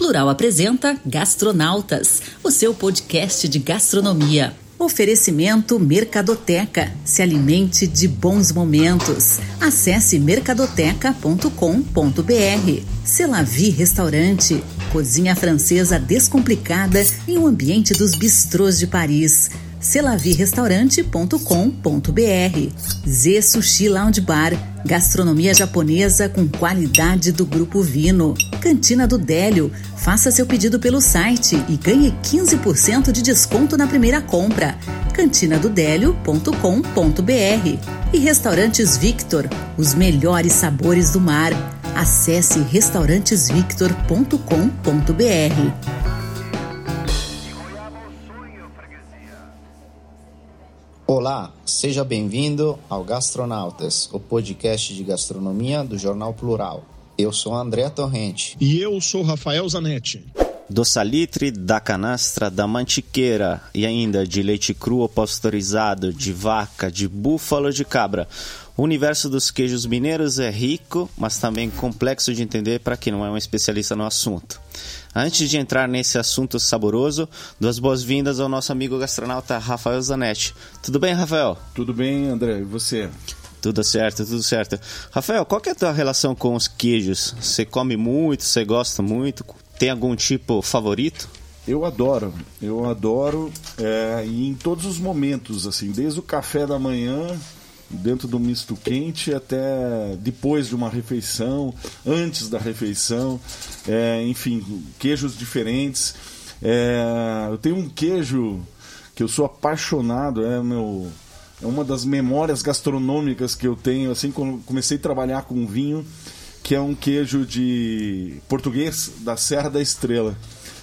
Plural apresenta Gastronautas, o seu podcast de gastronomia. Oferecimento Mercadoteca. Se alimente de bons momentos. Acesse mercadoteca.com.br. Celavi Restaurante. Cozinha francesa descomplicada em um ambiente dos bistrôs de Paris celavirestaurante.com.br. Z Sushi Lounge Bar, gastronomia japonesa com qualidade do Grupo Vino. Cantina do Délio, faça seu pedido pelo site e ganhe 15% de desconto na primeira compra. cantinadodélio.com.br. E Restaurantes Victor, os melhores sabores do mar. Acesse restaurantesvictor.com.br. Olá, seja bem-vindo ao Gastronautas, o podcast de gastronomia do Jornal Plural. Eu sou André Torrente. E eu sou Rafael Zanetti. Do salitre, da canastra, da mantiqueira e ainda de leite cru ou pasteurizado, de vaca, de búfalo, de cabra. O universo dos queijos mineiros é rico, mas também complexo de entender para quem não é um especialista no assunto. Antes de entrar nesse assunto saboroso, duas boas-vindas ao nosso amigo gastronauta Rafael Zanetti. Tudo bem, Rafael? Tudo bem, André. E você? Tudo certo, tudo certo. Rafael, qual é a tua relação com os queijos? Você come muito, você gosta muito? Tem algum tipo favorito? Eu adoro, eu adoro é, e em todos os momentos, assim, desde o café da manhã dentro do misto quente até depois de uma refeição, antes da refeição, é, enfim, queijos diferentes. É, eu tenho um queijo que eu sou apaixonado, é meu é uma das memórias gastronômicas que eu tenho assim quando comecei a trabalhar com vinho, que é um queijo de português da Serra da Estrela.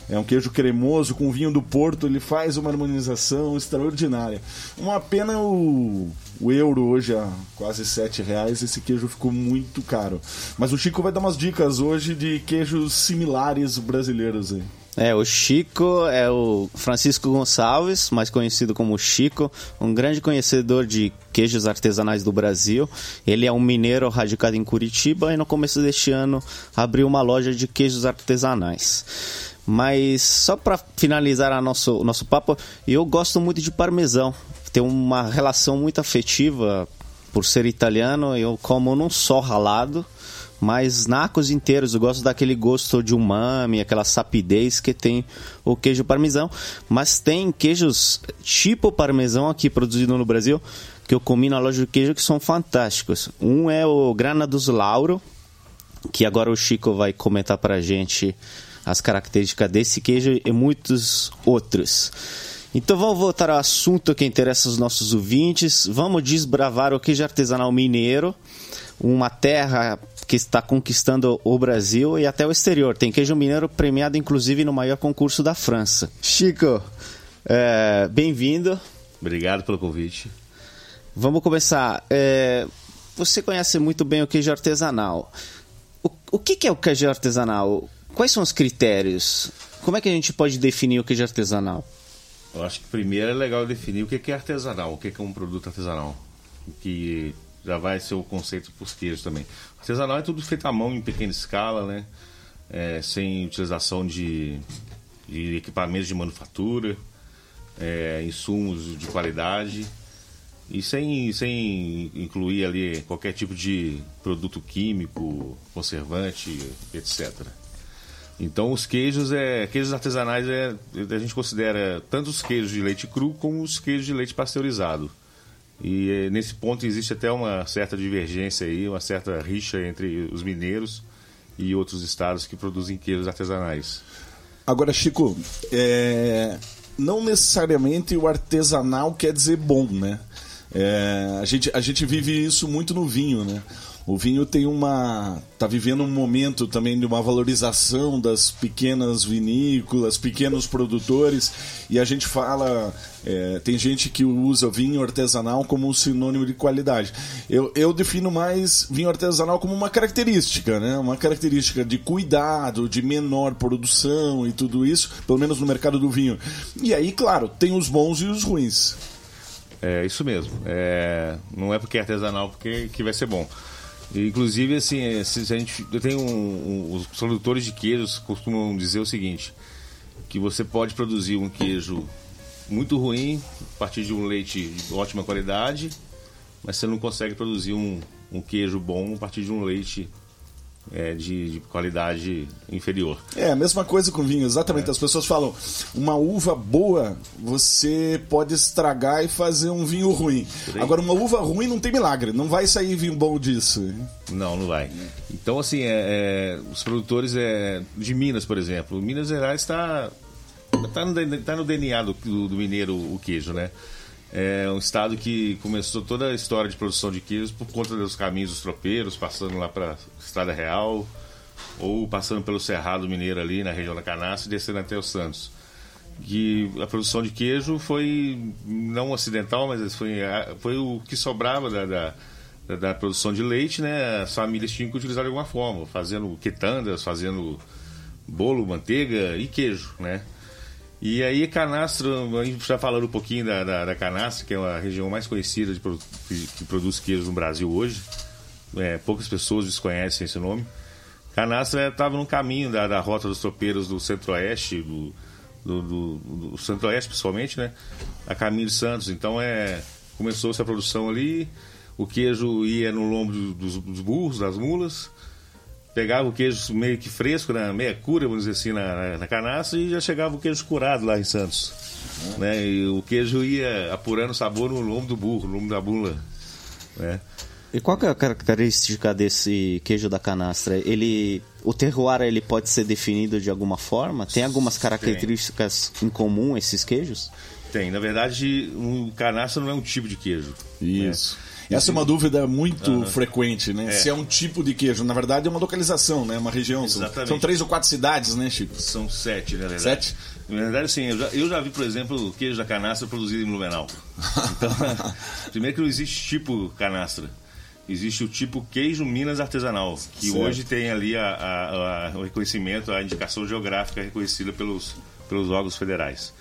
É um queijo cremoso com vinho do Porto, ele faz uma harmonização extraordinária. Uma pena o, o euro hoje a quase sete reais, esse queijo ficou muito caro. Mas o Chico vai dar umas dicas hoje de queijos similares brasileiros aí. É, o Chico é o Francisco Gonçalves, mais conhecido como Chico, um grande conhecedor de queijos artesanais do Brasil. Ele é um mineiro radicado em Curitiba e no começo deste ano abriu uma loja de queijos artesanais. Mas só para finalizar nosso, o nosso papo, eu gosto muito de parmesão. Tem uma relação muito afetiva por ser italiano. Eu como não só ralado, mas nacos inteiros. Eu gosto daquele gosto de umami, aquela sapidez que tem o queijo parmesão. Mas tem queijos tipo parmesão aqui produzido no Brasil que eu comi na loja de queijo que são fantásticos. Um é o Grana dos Lauro, que agora o Chico vai comentar pra gente as características desse queijo e muitos outros. Então vamos voltar ao assunto que interessa os nossos ouvintes. Vamos desbravar o queijo artesanal mineiro, uma terra que está conquistando o Brasil e até o exterior. Tem queijo mineiro premiado, inclusive, no maior concurso da França. Chico, é, bem-vindo. Obrigado pelo convite. Vamos começar. É, você conhece muito bem o queijo artesanal. O, o que, que é o queijo artesanal? Quais são os critérios? Como é que a gente pode definir o queijo artesanal? Eu acho que primeiro é legal definir o que é artesanal, o que é um produto artesanal. Que já vai ser o conceito para os queijos também. Artesanal é tudo feito à mão em pequena escala, né? É, sem utilização de, de, equipamentos de manufatura, é, insumos de qualidade e sem, sem incluir ali qualquer tipo de produto químico, conservante, etc. Então os queijos é queijos artesanais é a gente considera tanto os queijos de leite cru como os queijos de leite pasteurizado. E é, nesse ponto existe até uma certa divergência aí, uma certa rixa entre os mineiros e outros estados que produzem queijos artesanais. Agora, Chico, é... não necessariamente o artesanal quer dizer bom, né? É... a, gente, a gente vive isso muito no vinho, né? O vinho tem uma. está vivendo um momento também de uma valorização das pequenas vinícolas, pequenos produtores, e a gente fala. É, tem gente que usa vinho artesanal como um sinônimo de qualidade. Eu, eu defino mais vinho artesanal como uma característica, né? Uma característica de cuidado, de menor produção e tudo isso, pelo menos no mercado do vinho. E aí, claro, tem os bons e os ruins. É isso mesmo. É, não é porque é artesanal porque que vai ser bom. Inclusive, assim, é, se a gente, eu tenho um, um, os produtores de queijos costumam dizer o seguinte: que você pode produzir um queijo muito ruim a partir de um leite de ótima qualidade, mas você não consegue produzir um, um queijo bom a partir de um leite é, de, de, qualidade inferior. É, a mesma coisa com vinho, exatamente. É. As pessoas falam, uma uva boa você pode estragar e fazer um vinho ruim. Agora, uma uva ruim não tem milagre, não vai sair vinho bom disso. Não, não vai. Então, assim, é, é os produtores é, de Minas, por exemplo, Minas Gerais está tá no, tá no DNA do, do, do mineiro o queijo, né? É um estado que começou toda a história de produção de queijos por conta dos caminhos dos tropeiros, passando lá para Estrada Real, ou passando pelo Cerrado Mineiro ali na região da Canastra e descendo até o Santos. Que a produção de queijo foi não ocidental, mas foi, foi o que sobrava da, da, da produção de leite, né? As famílias tinham que utilizar de alguma forma, fazendo quetandas, fazendo bolo, manteiga e queijo, né? E aí, Canastro, a gente já falando um pouquinho da, da, da Canastro, que é a região mais conhecida de, que, produz queijos no Brasil hoje. É, poucas pessoas desconhecem esse nome. Canastro estava é, no caminho da, da rota dos tropeiros do centro-oeste, do, do, do, do centro-oeste principalmente, né? A caminho de Santos. Então, é, começou-se a produção ali, o queijo ia no lombo dos, dos burros, das mulas, pegava o queijo meio que fresco, né, meia cura, vamos dizer assim, na, na, na canastra e já chegava o queijo curado lá em Santos. Uhum. Né, e o queijo ia apurando sabor no lombo do burro, no lombo da bula. Né. E qual é a característica desse queijo da canastra? Ele, o terroir ele pode ser definido de alguma forma? Tem algumas características Tem. em comum esses queijos? Tem. Na verdade, o canastra não é um tipo de queijo. Né. Isso. Né? Essa é uma dúvida muito uhum. frequente, né? É. Se é um tipo de queijo. Na verdade, é uma localização, né? Uma região. Exatamente. São três ou quatro cidades, né, Chico? São sete, na verdade. Sete? Na verdade, sim. Eu já, eu já vi, por exemplo, queijo da canastra produzido em Blumenau. Então, primeiro que não existe tipo canastra. Existe o tipo queijo Minas artesanal, que certo. hoje tem ali a, a, a, o reconhecimento, a indicação geográfica reconhecida pelos, pelos órgãos federais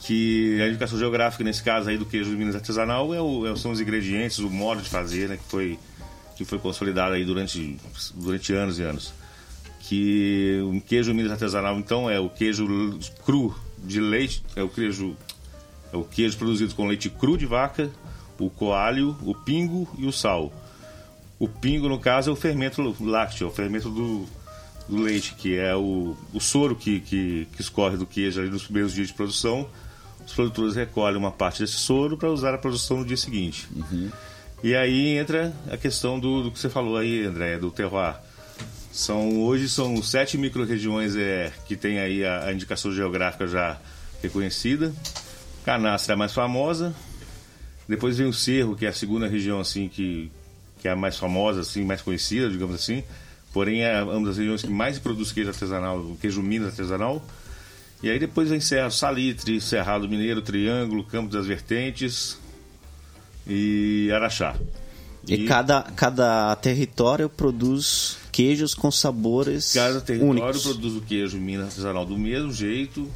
que a indicação geográfica, nesse caso aí do queijo de Minas artesanal, é o, é, são os ingredientes, o modo de fazer, né, que foi, que foi consolidado aí durante, durante anos e anos. Que o queijo Minas artesanal, então, é o queijo cru de leite, é o queijo, é o queijo produzido com leite cru de vaca, o coalho, o pingo e o sal. O pingo, no caso, é o fermento lácteo, é o fermento do, do leite, que é o, o soro que, que, que escorre do queijo ali nos primeiros dias de produção os produtores recolhem uma parte desse soro para usar a produção no dia seguinte. Uhum. E aí entra a questão do, do, que você falou aí, André, do terroir. São, hoje são sete micro-regiões é, que tem aí a, a, indicação geográfica já reconhecida. Canastra é a mais famosa. Depois vem o Cerro, que é a segunda região assim que, que é a mais famosa, assim, mais conhecida, digamos assim. Porém, é uma das regiões que mais produz queijo artesanal, queijo Minas artesanal. E aí depois vem Serra Salitre, Cerrado Mineiro, Triângulo, Campo das Vertentes e Araxá. E, e cada, cada território produz queijos com sabores Cada território únicos. produz o queijo Minas artesanal do mesmo jeito,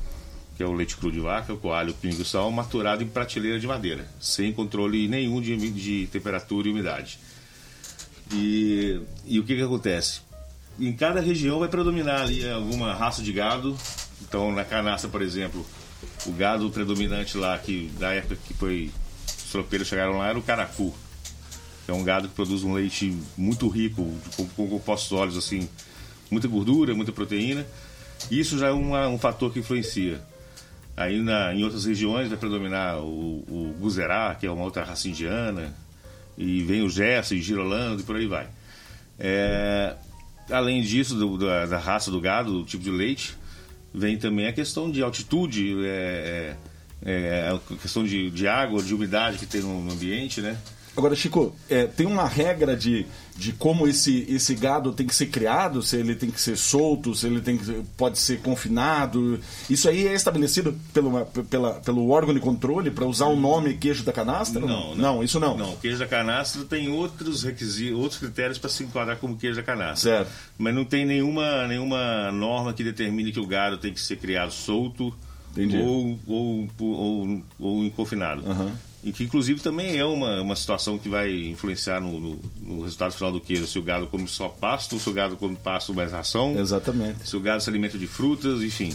que é o leite cru de vaca, o coalho, o pingo e sal, maturado em prateleira de madeira, sem controle nenhum de, de temperatura e umidade. E, e o que, que acontece? Em cada região vai predominar ali alguma raça de gado então, na canastra, por exemplo, o gado predominante lá, que da época que foi os tropeiros chegaram lá, era o caracu. É um gado que produz um leite muito rico, com, com compostos óleos, assim, muita gordura, muita proteína. Isso já é uma, um fator que influencia. Aí na, em outras regiões vai predominar o, o Guzerá, que é uma outra raça indiana, e vem o e Girolando e por aí vai. É, além disso, do, da, da, raça do gado, do tipo de leite, vem também a questão de altitude, é, é, é, a questão de, de, água, de umidade que tem no, ambiente, né? Agora, Chico, é, tem uma regra de, de como esse, esse gado tem que ser criado, se ele tem que ser solto, se ele tem que, pode ser confinado. Isso aí é estabelecido pelo, pela, pelo órgão de controle para usar o nome queijo da canastra? Não, não, não, isso não. Não, queijo da canastra tem outros requisitos, outros critérios para se enquadrar como queijo da canastra. Certo. Mas não tem nenhuma, nenhuma norma que determine que o gado tem que ser criado solto ou, ou, ou, ou, confinado. Uhum. E que, inclusive, também é uma, uma situação que vai influenciar no, no, no, resultado final do queijo. Se o gado come só pasto, se o gado come pasto mais ração. Exatamente. Se o gado se alimenta de frutas, enfim.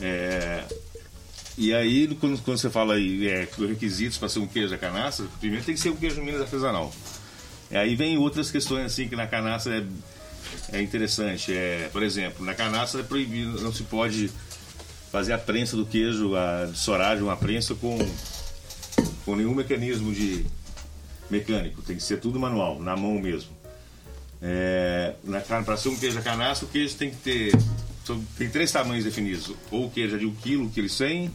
É... E aí, quando, quando você fala aí, é, requisitos para ser um queijo da canastra, primeiro tem que ser um queijo Minas artesanal. E aí vem outras questões assim que na canastra é, é interessante. É, por exemplo, na canastra é proibido, não se pode fazer a prensa do queijo, a de soragem, uma prensa com com nenhum mecanismo de mecânico, tem que ser tudo manual, na mão mesmo. É, para ser um queijo a canastra, o queijo tem que ter tem três tamanhos definidos: ou o queijo é de 1 kg, 1 kg 100,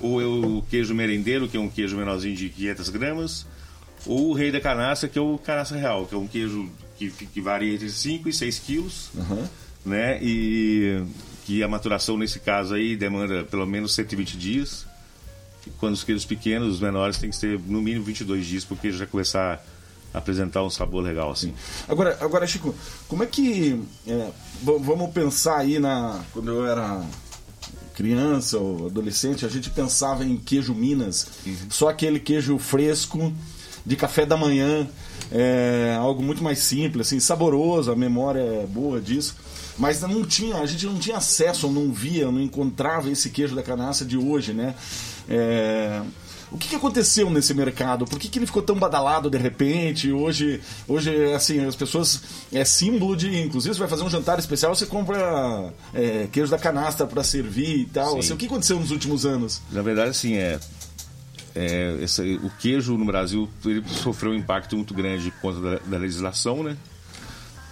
ou é o queijo merendeiro, que é um queijo menorzinho de 500 gramas, ou o rei da canastra, que é o canastra real, que é um queijo que, que varia entre 5 e 6 quilos, uhum. né? E que a maturação nesse caso aí demanda pelo menos 120 dias quando os queijos pequenos, os menores, tem que ser no mínimo 22 dias para o queijo já começar a apresentar um sabor legal assim. Agora, agora Chico, como é que é, vamos pensar aí na quando eu era criança ou adolescente, a gente pensava em queijo Minas, uhum. só aquele queijo fresco de café da manhã, é, algo muito mais simples, assim, saboroso, a memória é boa disso. Mas não tinha, a gente não tinha acesso, não via, não encontrava esse queijo da canastra de hoje, né? É... O que, que, aconteceu nesse mercado? Por que, que, ele ficou tão badalado de repente? Hoje, hoje assim, as pessoas é símbolo de, inclusive, você vai fazer um jantar especial, você compra é, queijo da canastra para servir e tal. Assim, o que aconteceu nos últimos anos? Na verdade, assim, é, é esse, o queijo no Brasil ele sofreu um impacto muito grande por conta da, da legislação, né?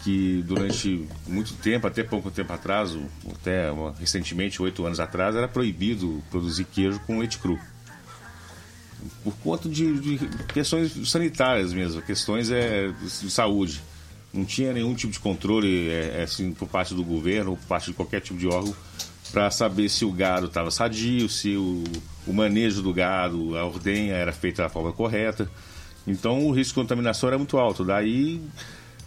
Que durante muito tempo, até pouco tempo atrás, até recentemente, oito anos atrás, era proibido produzir queijo com leite cru. Por conta de, de questões sanitárias mesmo, questões é, de saúde. Não tinha nenhum tipo de controle é, é assim, por parte do governo por parte de qualquer tipo de órgão para saber se o gado estava sadio, se o, o manejo do gado, a ordenha era feita da forma correta. Então o risco de contaminação era muito alto. Daí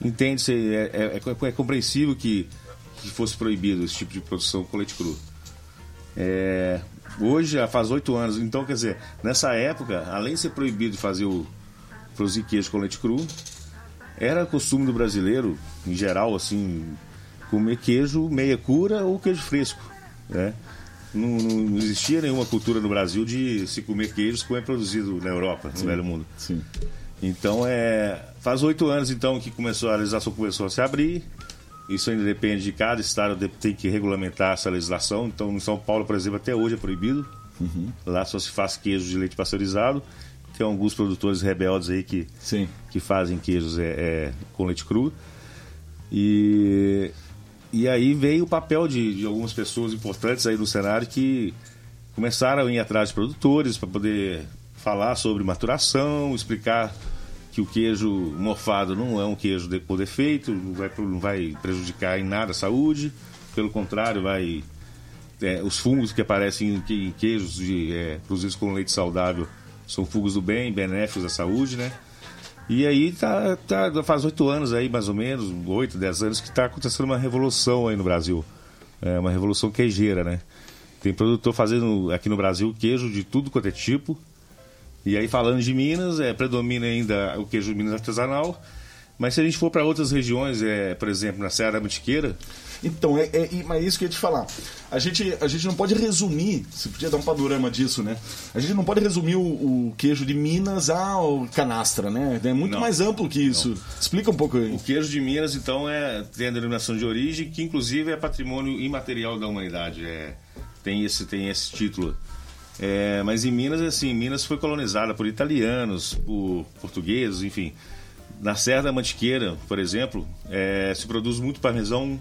entende-se, é, é, é, é, compreensível que, que fosse proibido esse tipo de produção com leite cru. É, hoje já faz oito anos, então quer dizer, nessa época, além de ser proibido fazer o produzir queijo com leite cru, era costume do brasileiro, em geral, assim, comer queijo meia cura ou queijo fresco, né? Não, não, existia nenhuma cultura no Brasil de se comer queijos como é produzido na Europa, no Sim. Velho Mundo. Sim. Então é. Faz oito anos então que começou a legislação começou a se abrir. Isso ainda depende de cada estado, tem que regulamentar essa legislação. Então, em São Paulo, por exemplo, até hoje é proibido. Uhum. Lá só se faz queijo de leite pasteurizado. Tem alguns produtores rebeldes aí que, Sim. que fazem queijos é, é, com leite cru. E, e aí veio o papel de, de algumas pessoas importantes aí no cenário que começaram a ir atrás de produtores para poder falar sobre maturação, explicar que o queijo mofado não é um queijo de, por defeito, não vai, não vai prejudicar em nada a saúde, pelo contrário, vai. É, os fungos que aparecem em, queijos de, é, produzidos com leite saudável são fungos do bem, benéficos à saúde, né? E aí tá, tá faz oito anos aí, mais ou menos, oito, dez anos, que está acontecendo uma revolução aí no Brasil. É uma revolução queijeira, né? Tem produtor fazendo aqui no Brasil queijo de tudo quanto é tipo, e aí, falando de Minas, é, predomina ainda o queijo de Minas artesanal. Mas se a gente for para outras regiões, é, por exemplo, na Serra da Mantiqueira. Então, é, é, é isso que eu ia te falar. A gente, a gente não pode resumir, você podia dar um panorama disso, né? A gente não pode resumir o, o queijo de Minas ao canastra, né? É muito não, mais amplo que isso. Não. Explica um pouco aí. O queijo de Minas, então, é, tem a denominação de origem, que inclusive é patrimônio imaterial da humanidade. É, tem, esse, tem esse título. É, mas em Minas, assim, Minas foi colonizada por italianos, por portugueses, enfim. Na Serra da Mantiqueira, por exemplo, é, se produz muito parmesão.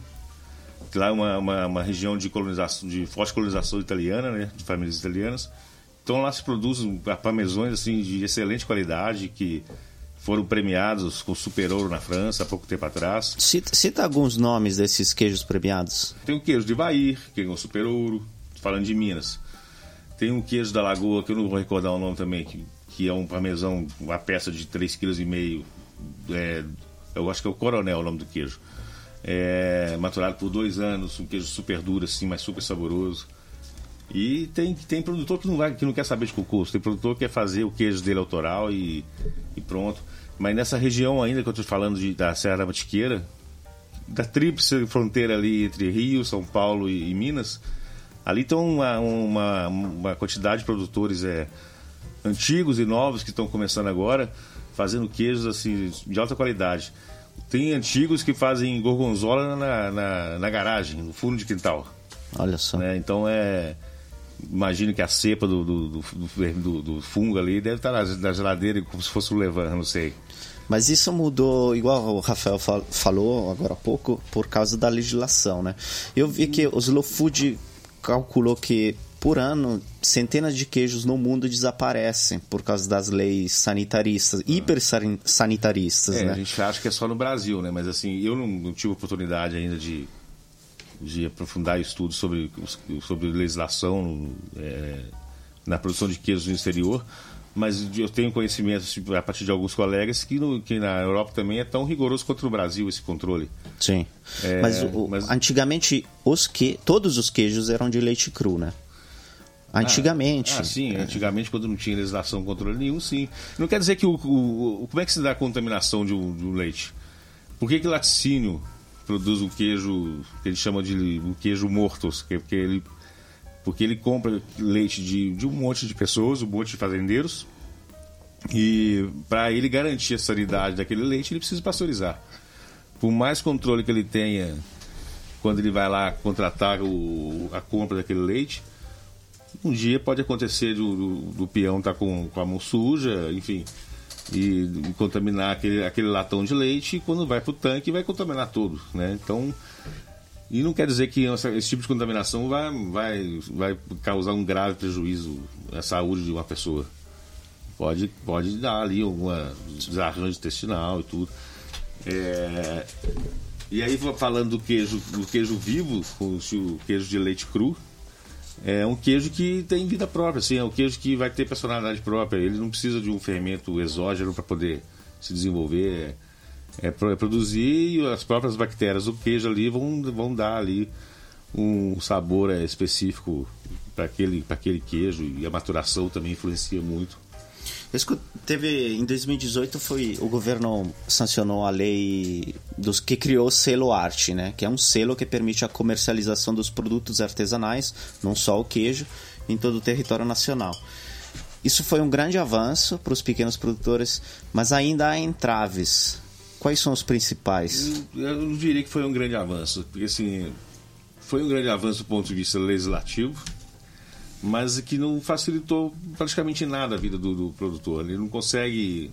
Lá é uma, uma, uma, região de colonização, de forte colonização italiana, né, de famílias italianas. Então lá se produz parmesões assim de excelente qualidade que foram premiados com Super Ouro na França há pouco tempo atrás. Cita, cita alguns nomes desses queijos premiados. Tem o queijo de Bahia, que ganhou Super Ouro, falando de Minas. Tem um queijo da Lagoa, que eu não vou recordar o nome também, que, que é um parmesão, uma peça de 3,5 kg. É, eu acho que é o Coronel o nome do queijo. É, maturado por dois anos, um queijo super duro, assim, mas super saboroso. E tem, tem produtor que não, vai, que não quer saber de concurso, tem produtor que quer fazer o queijo dele autoral e, e pronto. Mas nessa região ainda que eu estou falando de, da Serra da Matiqueira, da tríplice fronteira ali entre Rio, São Paulo e, e Minas, ali estão uma, uma, uma, quantidade de produtores é, antigos e novos que estão começando agora, fazendo queijos assim de alta qualidade. Tem antigos que fazem gorgonzola na, na, na garagem, no fundo de quintal. Olha só. Né? Então é imagino que a cepa do, do, do, do, fungo ali deve estar na, na geladeira como se fosse o levan, não sei. Mas isso mudou, igual o Rafael falou agora há pouco, por causa da legislação, né? Eu vi que o Slow Food calculou que por ano centenas de queijos no mundo desaparecem por causa das leis sanitaristas, ah. hiper sanitaristas, é, né? A gente acha que é só no Brasil, né? Mas assim, eu não, não tive oportunidade ainda de de aprofundar estudos sobre, sobre legislação é, na produção de queijos no exterior, mas eu tenho conhecimento tipo, a partir de alguns colegas que, no, que na Europa também é tão rigoroso quanto no Brasil esse controle. Sim. É, mas, o, mas, antigamente os que todos os queijos eram de leite cru, né? Antigamente. Ah, ah sim, antigamente quando não tinha legislação controle nenhum, sim. Não quer dizer que o, o, como é que se dá a contaminação de um, de um leite? Por que, que laticínio produz um queijo que ele chama de um queijo mortos, que, porque ele porque ele compra leite de, de um monte de pessoas, um monte de fazendeiros, e para ele garantir a sanidade daquele leite, ele precisa pasteurizar. Por mais controle que ele tenha quando ele vai lá contratar o, a compra daquele leite, um dia pode acontecer do, do, do peão estar tá com, com a mão suja, enfim, e, contaminar aquele, aquele latão de leite e quando vai para o tanque vai contaminar tudo, né? Então, e não quer dizer que esse tipo de contaminação vai, vai, vai causar um grave prejuízo à saúde de uma pessoa. Pode, pode dar ali alguma desarranjo intestinal e tudo. É, e aí falando do queijo, do queijo vivo, com o queijo de leite cru, é um queijo que tem vida própria, assim, é um queijo que vai ter personalidade própria. Ele não precisa de um fermento exógeno para poder se desenvolver. É, é, produzir e as próprias bactérias do queijo ali vão, vão dar ali um sabor é, específico para aquele, aquele queijo e a maturação também influencia muito. Teve em 2018 foi o governo sancionou a lei dos que criou o selo arte, né? Que é um selo que permite a comercialização dos produtos artesanais, não só o queijo, em todo o território nacional. Isso foi um grande avanço para os pequenos produtores, mas ainda há entraves. Quais são os principais? Eu não diria que foi um grande avanço, porque assim foi um grande avanço do ponto de vista legislativo mas que não facilitou praticamente nada a vida do, do produtor. Ele não consegue,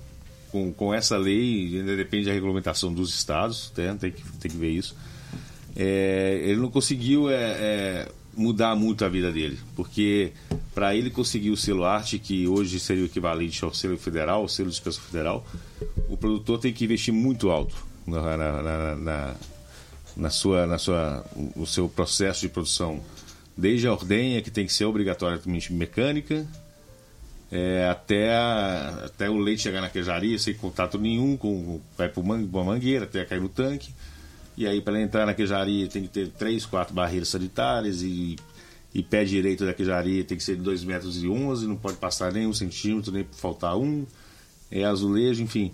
com, com essa lei, ainda depende da regulamentação dos estados, né? tem, que, tem que ver isso. É, ele não conseguiu é, é, mudar muito a vida dele, porque para ele conseguir o selo arte, que hoje seria o equivalente ao selo federal, o selo de inspeção federal, o produtor tem que investir muito alto na, na, na, na, na sua, na sua, o seu processo de produção desde a ordenha, que tem que ser obrigatoriamente mecânica, é, até, a, até o leite chegar na queijaria sem contato nenhum, com, vai para uma mangueira até cair no tanque. E aí, para entrar na queijaria, tem que ter três, quatro barreiras sanitárias e, e pé direito da queijaria tem que ser de 2 metros e 11, não pode passar nem um centímetro, nem faltar um. É azulejo, enfim.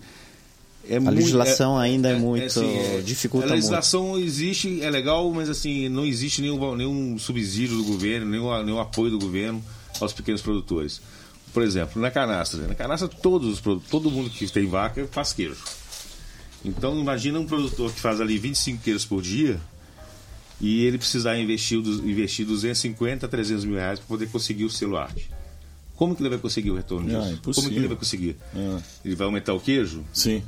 É a muito, legislação é, ainda é, é muito. Assim, é, dificulta muito. A legislação muito. existe, é legal, mas assim, não existe nenhum, nenhum subsídio do governo, nenhum, nenhum apoio do governo aos pequenos produtores. Por exemplo, na canastra. Na canastra, todos os todo mundo que tem vaca faz queijo. Então, imagina um produtor que faz ali 25 queijos por dia e ele precisar investir, investir 250 300 mil reais para poder conseguir o selo arte. Como que ele vai conseguir o retorno disso? É, Como que ele vai conseguir? É. Ele vai aumentar o queijo? Sim.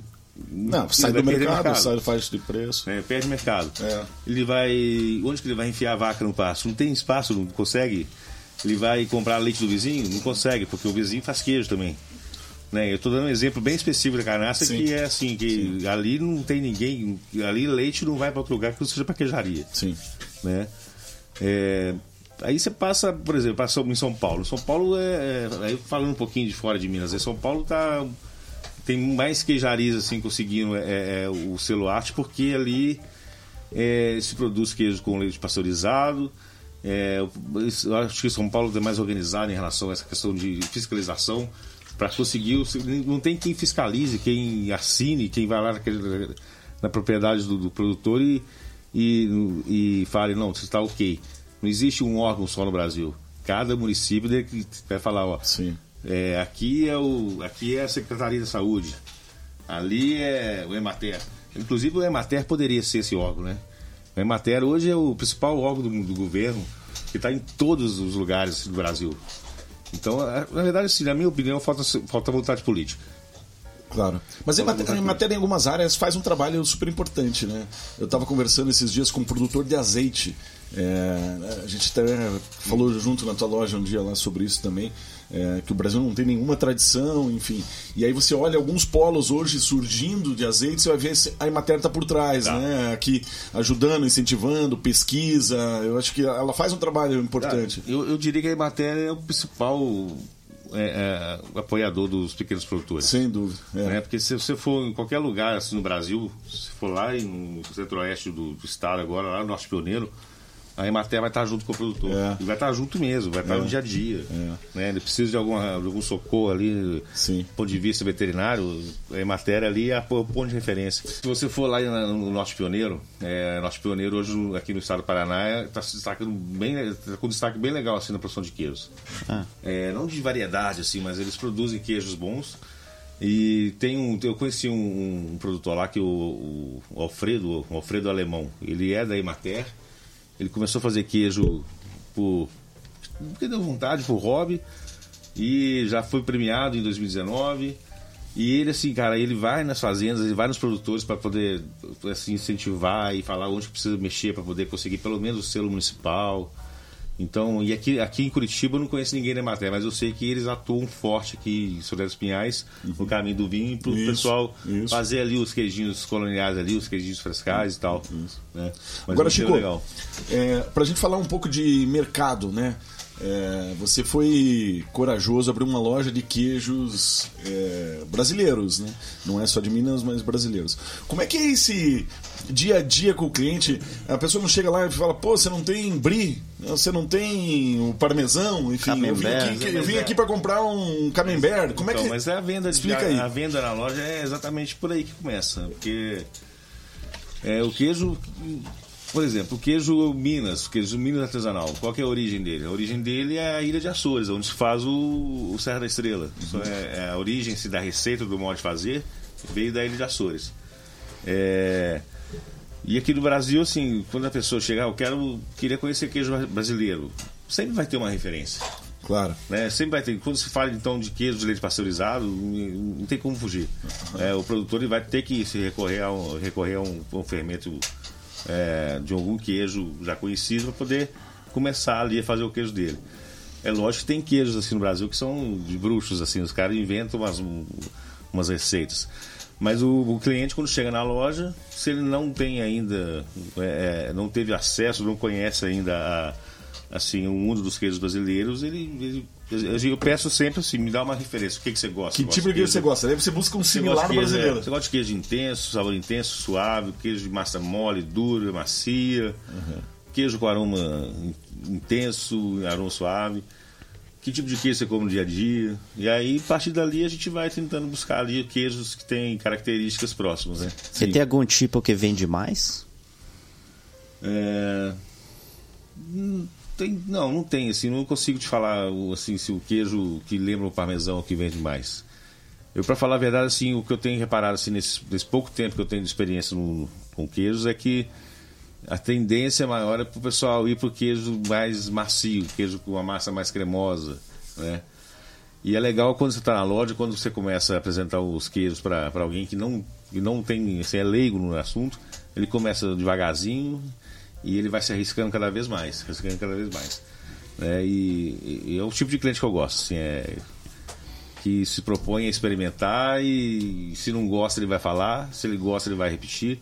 Não, sai do mercado, mercado, sai faz de preço. É, perde mercado. É. Ele vai. Onde que ele vai enfiar a vaca no pasto? Não tem espaço, não consegue. Ele vai comprar leite do vizinho? Não consegue, porque o vizinho faz queijo também. Né? Eu estou dando um exemplo bem específico da carnaça Sim. que é assim, que ali não tem ninguém, ali leite não vai para outro lugar que não seja para queijaria. Sim. Né? É, aí você passa, por exemplo, passa em São Paulo. São Paulo é, é- aí falando um pouquinho de fora de Minas, né? São Paulo tá tem mais queijarias assim conseguindo é, é, o selo arte porque ali é, se produz queijo com leite pasteurizado. É, eu acho que São Paulo é mais organizado em relação a essa questão de fiscalização para conseguir. Não tem quem fiscalize, quem assine, quem vai lá naquele- na propriedade do, do produtor e, e, e fale: não, você está ok. Não existe um órgão só no Brasil. Cada município vai falar: ó, é, aqui, é o, aqui é a Secretaria da Saúde. Ali é o Emater. Inclusive o Emater poderia ser esse órgão, né? O Emater hoje é o principal órgão do, do governo que está em todos os lugares do Brasil. Então, a- na verdade, assim, na minha opinião, falta, falta vontade política. Claro. Mas em matéria, em matéria, em algumas áreas, faz um trabalho super importante, né? Eu estava conversando esses dias com um produtor de azeite. É, a gente até falou junto na tua loja um dia lá sobre isso também, é, que o Brasil não tem nenhuma tradição, enfim. E aí você olha alguns polos hoje surgindo de azeite, você vai ver se a Emater está por trás, Tá. né? Aqui ajudando, incentivando, pesquisa. Eu acho que ela faz um trabalho importante. Eu, eu diria que a Emater é o principal é, é, apoiador dos pequenos produtores. Sem dúvida. É. né? Porque se você for em qualquer lugar assim, no Brasil, se for lá em- no centro-oeste do, do estado agora, lá no Norte Pioneiro, a Emater vai estar junto com o produtor. É. E vai estar junto mesmo, vai estar no dia a dia. Né? Ele precisa de, alguma, de algum socorro ali, Sim. do ponto de vista veterinário, a Emater ali é a- o ponto de referência. Se você for lá no Norte Pioneiro, é, Norte Pioneiro hoje aqui no estado do Paraná está se destacando bem, tá com um destaque bem legal assim na produção de queijos. Ah. É, não de variedade, assim, mas eles produzem queijos bons. E tem um. Eu conheci um, um produtor lá que o, o- o Alfredo, o Alfredo Alemão, ele é da Emater. Ele começou a fazer queijo por. porque deu vontade, por hobby. E já foi premiado em 2019. E ele, assim, cara, ele vai nas fazendas, ele vai nos produtores para poder assim, incentivar e falar onde precisa mexer para poder conseguir pelo menos o selo municipal. Então, e aqui, aqui em Curitiba eu não conheço ninguém da matéria, mas eu sei que eles atuam forte aqui em Soledade dos Pinhais, no caminho do vinho, para o pessoal isso. fazer ali os queijinhos coloniais ali, os queijinhos frescais e tal. Né? Agora, Chico, é, para a gente falar um pouco de mercado, né? É, você foi corajoso abrir uma loja de queijos é, brasileiros, né? Não é só de Minas, mas brasileiros. Como é que é esse dia a dia com o cliente? A pessoa não chega lá e fala, pô, você não tem brie, você não tem o parmesão, enfim, eu vim Camembert. aqui, eu vim aqui para comprar um camembert. Como Então, é que mas a venda, de- Explica aí. a, a venda na loja é exatamente por aí que começa. Porque é, o queijo, por exemplo, o queijo Minas, o queijo Minas artesanal, qual que é a origem dele? A origem dele é a Ilha de Açores, onde se faz o, o Serra da Estrela. Isso é, é a origem se da receita do modo de fazer veio da Ilha de Açores. É, e aqui no Brasil, assim, quando a pessoa chegar, eu quero, queria conhecer queijo brasileiro, sempre vai ter uma referência Claro. né? Sempre vai ter. Quando se fala então de queijo de leite pasteurizado, não tem como fugir. É, o produtor ele vai ter que se recorrer a um, recorrer a um, um fermento é, de algum queijo já conhecido para poder começar ali a fazer o queijo dele. É lógico que tem queijos assim no Brasil que são de bruxos, assim, os caras inventam umas, umas receitas. Mas o, o cliente, quando chega na loja, se ele não tem ainda, é, não teve acesso, não conhece ainda a, assim, o mundo dos queijos brasileiros, ele, ele- eu peço sempre assim, me dá uma referência. O que, que você gosta? Que Gosta tipo de queijo você gosta? Você busca um Você similar queijo, brasileiro. é, Você gosta de queijo intenso, sabor intenso, suave, queijo de massa mole, dura, macia, queijo com aroma in- intenso, aroma suave. Que tipo de queijo você come no dia a dia? E aí, a partir dali, a gente vai tentando buscar ali queijos que têm características próximas, né? Você tem algum tipo que vende mais? É, hum, tem- não, não tem, assim, não consigo te falar assim, se o queijo que lembra o parmesão que vende mais. Eu, para falar a verdade, assim, o que eu tenho reparado assim, nesse, nesse pouco tempo que eu tenho de experiência no- com queijos é que a tendência maior é para o pessoal ir para o queijo mais macio, queijo com uma massa mais cremosa, né? E é legal quando você está na loja, quando você começa a apresentar os queijos para alguém que não, que não tem, assim, é leigo no assunto, ele começa devagarzinho e ele vai se arriscando cada vez mais, arriscando cada vez mais. né? E, e é o tipo de cliente que eu gosto, assim, é que se propõe a experimentar e se não gosta ele vai falar, se ele gosta ele vai repetir.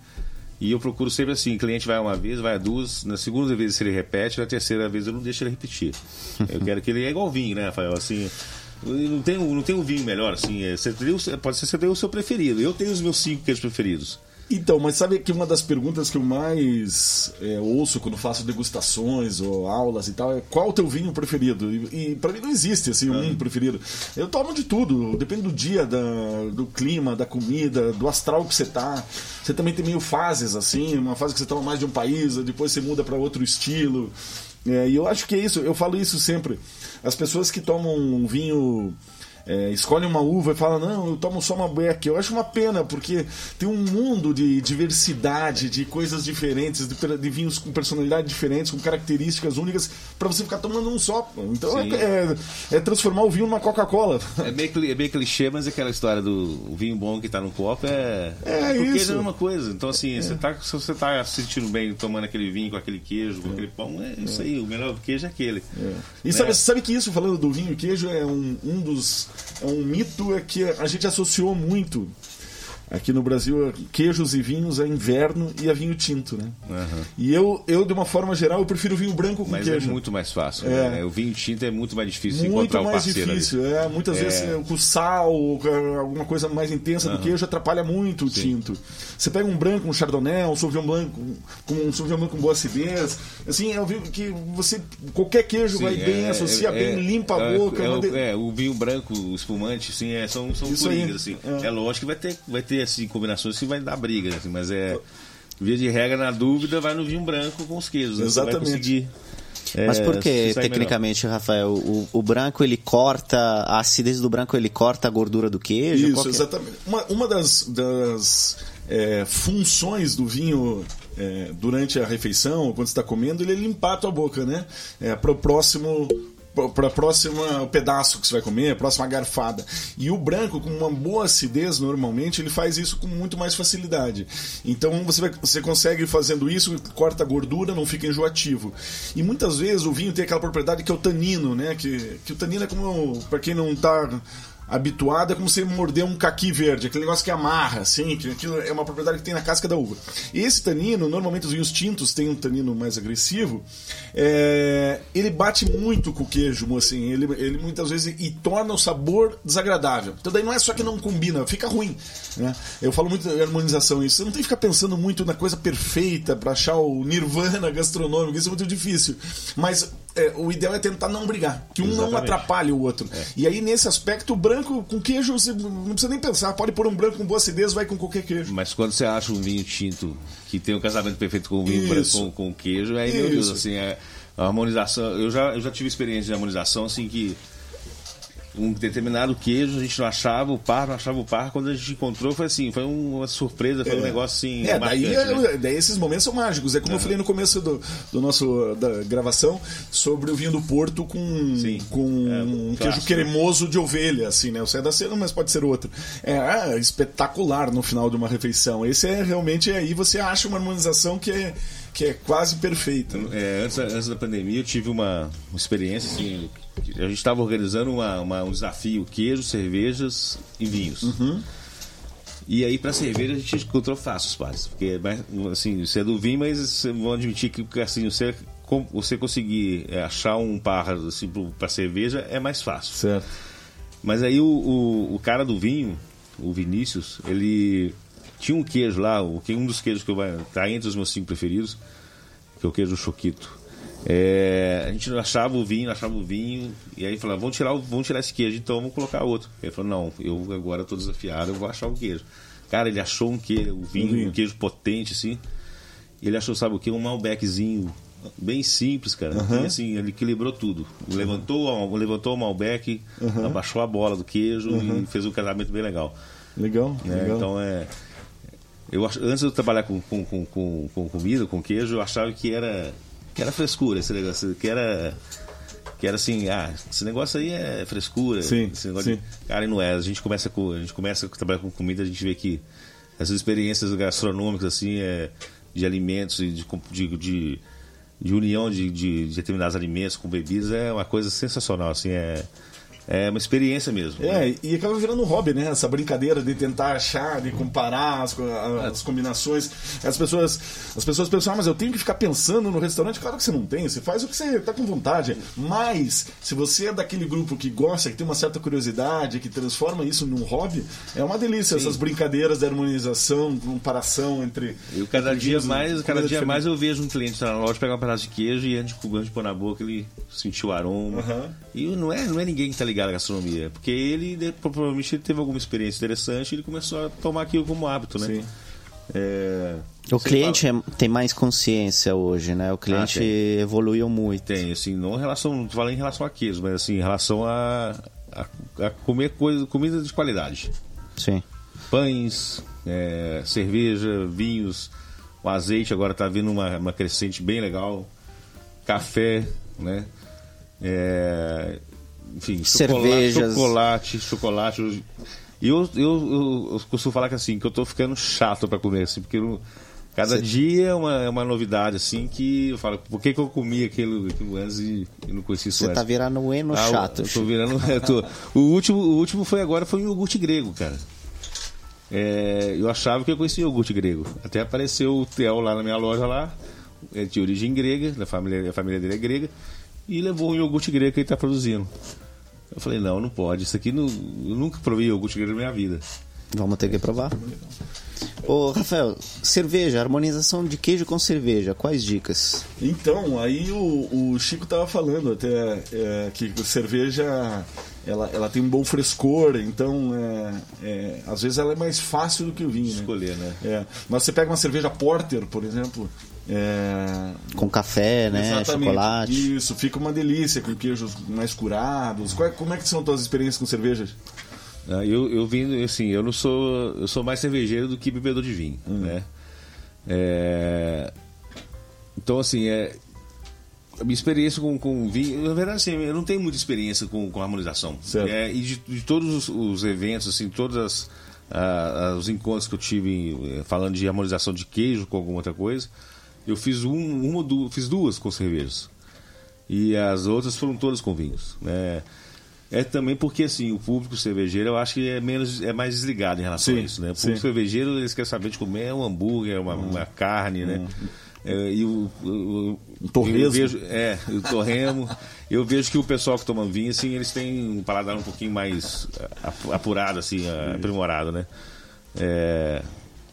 E eu procuro sempre assim, o cliente vai uma vez, vai duas, na segunda vez se ele repete, na terceira vez eu não deixo ele repetir. Eu quero que ele é igual vinho, né, Rafael? Assim, não tem, não tem um vinho melhor, assim, é, você tem, pode ser você tem o seu preferido. Eu tenho os meus cinco queijos preferidos. Então, mas sabe que uma das perguntas que eu mais é, ouço quando faço degustações ou aulas e tal é qual o teu vinho preferido? E, e para mim não existe assim um vinho preferido. Eu tomo de tudo, depende do dia, da, do clima, da comida, do astral que você tá. Você também tem meio fases assim, uma fase que você toma mais de um país, depois você muda para outro estilo. É, e eu acho que é isso, eu falo isso sempre. As pessoas que tomam um vinho é, escolhe uma uva e fala, não, eu tomo só uma Beck. Eu acho uma pena, porque tem um mundo de diversidade, de coisas diferentes, de, de vinhos com personalidade diferentes, com características únicas, para você ficar tomando um só. Então é, é, é, transformar o vinho numa Coca-Cola. É bem, é bem clichê, mas aquela história do vinho bom que tá no copo é. É porque isso. é a mesma coisa. Então, assim, você tá, se você tá se sentindo bem tomando aquele vinho com aquele queijo, com aquele pão, é isso aí. O melhor queijo é aquele. E sabe, sabe que isso, falando do vinho e queijo, é um, um dos é um mito é que a gente associou muito Aqui no Brasil, queijos e vinhos é inverno e é vinho tinto, né? Uhum. E eu, eu, de uma forma geral, eu prefiro vinho branco com Mas queijo. é muito mais fácil. É. Né? O vinho tinto é muito mais difícil muito encontrar o mais parceiro difícil, ali. é. Muitas É. vezes é, com sal, com alguma coisa mais intensa do queijo atrapalha muito o tinto. Você pega um branco, um chardonnay, um sauvignon blanc com um sauvignon blanc com boa acidez. Assim, eu vi que você qualquer queijo Sim, vai bem, é, associa é, bem, é, limpa a é, boca. É, o, de- é, o vinho branco, o espumante, sim, é, são, são coringas, assim. é. É. lógico que vai ter, vai ter assim, combinações que vai dar briga, assim, mas é. Via de regra, na dúvida, vai no vinho branco com os queijos. né? Exatamente. É, Mas por que, tecnicamente, Rafael, o, o branco ele corta, a acidez do branco ele corta a gordura do queijo? Isso, que é? exatamente. Uma, uma das, das é, funções do vinho é, durante a refeição, quando você está comendo, ele é limpar a tua boca, né? É, para o próximo para próxima pedaço que você vai comer, a próxima garfada. E o branco, com uma boa acidez, normalmente, ele faz isso com muito mais facilidade. Então você, vai- você consegue fazendo isso, corta a gordura, não fica enjoativo. E muitas vezes o vinho tem aquela propriedade que é o tanino, né? Que, que o tanino é como, para quem não está habituado, é como você morder um caqui verde, aquele negócio que amarra, assim, que aquilo é uma propriedade que tem na casca da uva. Esse tanino, normalmente os vinhos tintos têm um tanino mais agressivo, é, ele bate muito com o queijo, assim, ele, ele muitas vezes e torna o sabor desagradável. Então daí não é só que não combina, fica ruim. Né? Eu falo muito de harmonização isso. Você não tem que ficar pensando muito na coisa perfeita para achar o nirvana gastronômico, isso é muito difícil. Mas é, o ideal é tentar não brigar, que um não Exatamente. atrapalhe o outro. E aí, nesse aspecto, o branco com queijo, você não precisa nem pensar. Pode pôr um branco com boa acidez, vai com qualquer queijo. Mas quando você acha um vinho tinto que tem um casamento perfeito com o vinho branco com, com queijo, aí, meu Deus, assim, é, a harmonização. Eu já, eu já tive experiência de harmonização, assim, que um determinado queijo a gente não achava o par, não achava o par. Quando a gente encontrou, foi assim, foi uma surpresa, foi um negócio assim. É, daí, marcante, né? é- daí esses momentos são mágicos. É como eu falei no começo do, do nosso da gravação sobre o vinho do Porto com, Sim. com É, um clássico. queijo cremoso de ovelha, assim, né? O céu da cena, mas pode ser outro. É ah, espetacular no final de uma refeição. Esse é realmente aí você acha uma harmonização que é, que é quase perfeita. É, antes, antes da pandemia eu tive uma, uma experiência assim. A gente estava organizando uma, uma- um desafio queijo, cervejas e vinhos. E aí para cerveja a gente encontrou fácil os pares. Porque mas, assim, você é do vinho, mas vão admitir que assim, você, você conseguir é, achar um par assim, para cerveja é mais fácil. Certo. Mas aí o, o, o cara do vinho, o Vinícius, ele tinha um queijo lá, um dos queijos que eu vai tá entre os meus cinco preferidos, que é o queijo choquito. É, a gente não achava o vinho, achava o vinho, e aí falava, vamos tirar, vamos tirar esse queijo, então vamos colocar outro. Ele falou, não, eu agora tô desafiado, eu vou achar o queijo. Cara, ele achou um queijo, o vinho, vinho. um queijo potente, assim. Ele achou, sabe o que? Um Malbeczinho bem simples, cara. E assim, ele equilibrou tudo. Levantou, levantou o Malbec, abaixou a bola do queijo e fez um casamento bem legal. Legal, né? legal. Então é. Eu, antes de eu trabalhar com, com, com, com, com comida, com queijo, eu achava que era, que era frescura esse negócio, que era. Que era assim, ah, esse negócio aí é frescura. Sim, sim. de- Cara, não é. A gente começa com, a gente começa a trabalhar com comida, a gente vê que essas experiências gastronômicas assim, é, de alimentos e de, de, de, de união de, de, de determinados alimentos com bebidas é uma coisa sensacional, assim, é é uma experiência mesmo. É, e acaba virando um hobby, né? Essa brincadeira de tentar achar, de comparar as, as combinações. As pessoas, as pessoas pensam, ah, mas eu tenho que ficar pensando no restaurante. Claro que você não tem, você faz o que você tá com vontade. Mas, se você é daquele grupo que gosta, que tem uma certa curiosidade, que transforma isso num hobby, é uma delícia. Sim. Essas brincadeiras de harmonização, comparação entre. Eu cada entre dia mais, cada dia mais eu vejo um cliente na loja pegar um pedaço de queijo e antes de pôr na boca, ele sentiu o aroma. Uhum. E não é, não é ninguém que tá ligado ligado à gastronomia. Porque ele, provavelmente, ele teve alguma experiência interessante e ele começou a tomar aquilo como hábito, né? Sim. É, o cliente fala... é, tem mais consciência hoje, né? O cliente ah, evoluiu muito. Tem, assim, não em relação, não falando em relação a queijo, mas assim, em relação a, a, a comer coisa, comida de qualidade. Sim. Pães, é, cerveja, vinhos, o azeite agora está vindo uma, uma crescente bem legal, café, né? É, enfim, cervejas, chocolate, chocolate. E eu, eu, eu, eu, costumo falar que assim, que eu tô ficando chato para comer, assim, porque eu, cada dia é uma, é uma novidade, assim, que eu falo, por que, que eu comi aquilo, aquilo antes e, e não conheci isso Você tá virando um eno ah, chato. Eu tô virando. Eu tô, o, último, o último foi agora, foi um iogurte grego, cara. É, eu achava que eu conhecia iogurte grego. Até apareceu o Theo lá na minha loja lá, é de origem grega, da família, a família dele é grega e levou um iogurte grego que ele está produzindo. Eu falei, não, não pode. Isso aqui não, eu nunca provei iogurte grego na minha vida. Vamos ter que provar. Ô, Rafael, cerveja, harmonização de queijo com cerveja, quais dicas? Então, aí o, o Chico tava falando até é, que cerveja ela, ela tem um bom frescor, então é, é, às vezes ela é mais fácil do que o vinho. Né? Escolher, né? né? É. Mas você pega uma cerveja Porter, por exemplo, é... Com café, né? Exatamente. Chocolate. Isso, fica uma delícia com queijos mais curados. Como é que são as tuas experiências com cervejas? Ah, eu, eu vim, assim, eu não sou. Eu sou mais cervejeiro do que bebedor de vinho, hum. né? É... Então, assim, é. A minha experiência com, com vinho, na verdade, assim, eu não tenho muita experiência com, com harmonização. Certo. É, e de, de todos os, os, eventos, assim, todos as, ah, os encontros que eu tive eh, falando de harmonização de queijo com alguma outra coisa, eu fiz um, uma, duas, fiz duas com cervejas. E as outras foram todas com vinhos. Né? É também porque assim, o público cervejeiro eu acho que é menos é mais desligado em relação sim, a isso, né? O público sim. cervejeiro eles querem saber de comer um hambúrguer, uma, hum. uma carne, né? Hum. É, e o, o, o torresmo. Eu vejo, é, o torremo. eu vejo que o pessoal que toma vinho, assim, eles têm um paladar um pouquinho mais apurado, assim, aprimorado, né? É,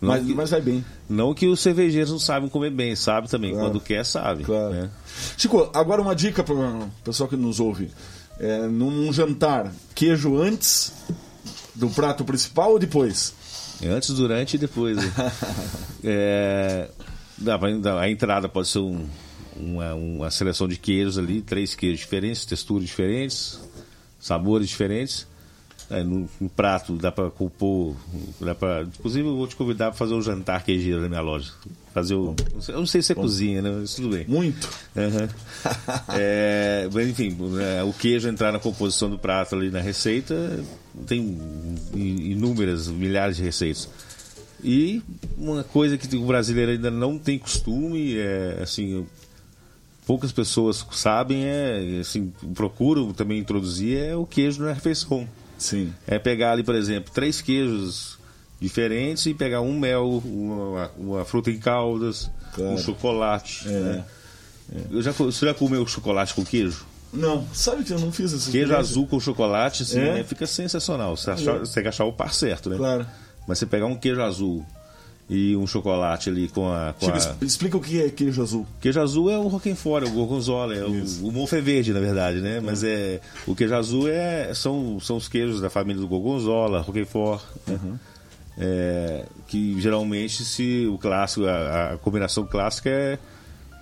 mas, que, mas vai bem. Não que os cervejeiros não sabem comer bem, sabe também. Claro. Quando quer, sabe. Claro. Né? Chico, agora uma dica para o pessoal que nos ouve. É, num jantar, queijo antes do prato principal ou depois? É antes, durante e depois. É, a entrada pode ser um, uma, uma seleção de queijos ali, três queijos diferentes, texturas diferentes, sabores diferentes. É, no, no, prato dá para compor, dá para. Inclusive eu vou te convidar para fazer um jantar queijeiro na minha loja. Fazer o, eu não sei se é Bom. cozinha, né? Mas tudo bem. Muito. Uhum. é, mas enfim, é, o queijo entrar na composição do prato ali na receita tem inúmeras, milhares de receitas. E uma coisa que o brasileiro ainda não tem costume é assim poucas pessoas sabem é assim procuram também introduzir é o queijo na refeição Sim. É pegar ali, por exemplo, três queijos diferentes e pegar um mel, uma, uma fruta em caldas, claro. um chocolate. É. Né? É. Eu já, você já comeu chocolate com queijo? Não, sabe que eu não fiz isso. Queijo azul com chocolate, assim, é? né? fica sensacional. Você, achar, você tem que achar o par certo, né? Claro. Mas você pegar um queijo azul e um chocolate ali com a. Com a... Explica o que é queijo azul. Queijo azul é o roquefort, é o gorgonzola, é o, o mofe verde, na verdade, né? Mas é o queijo azul é são, são os queijos da família do gorgonzola, roquefort, né? uhum. é, que geralmente se o clássico, a, a, combinação clássica é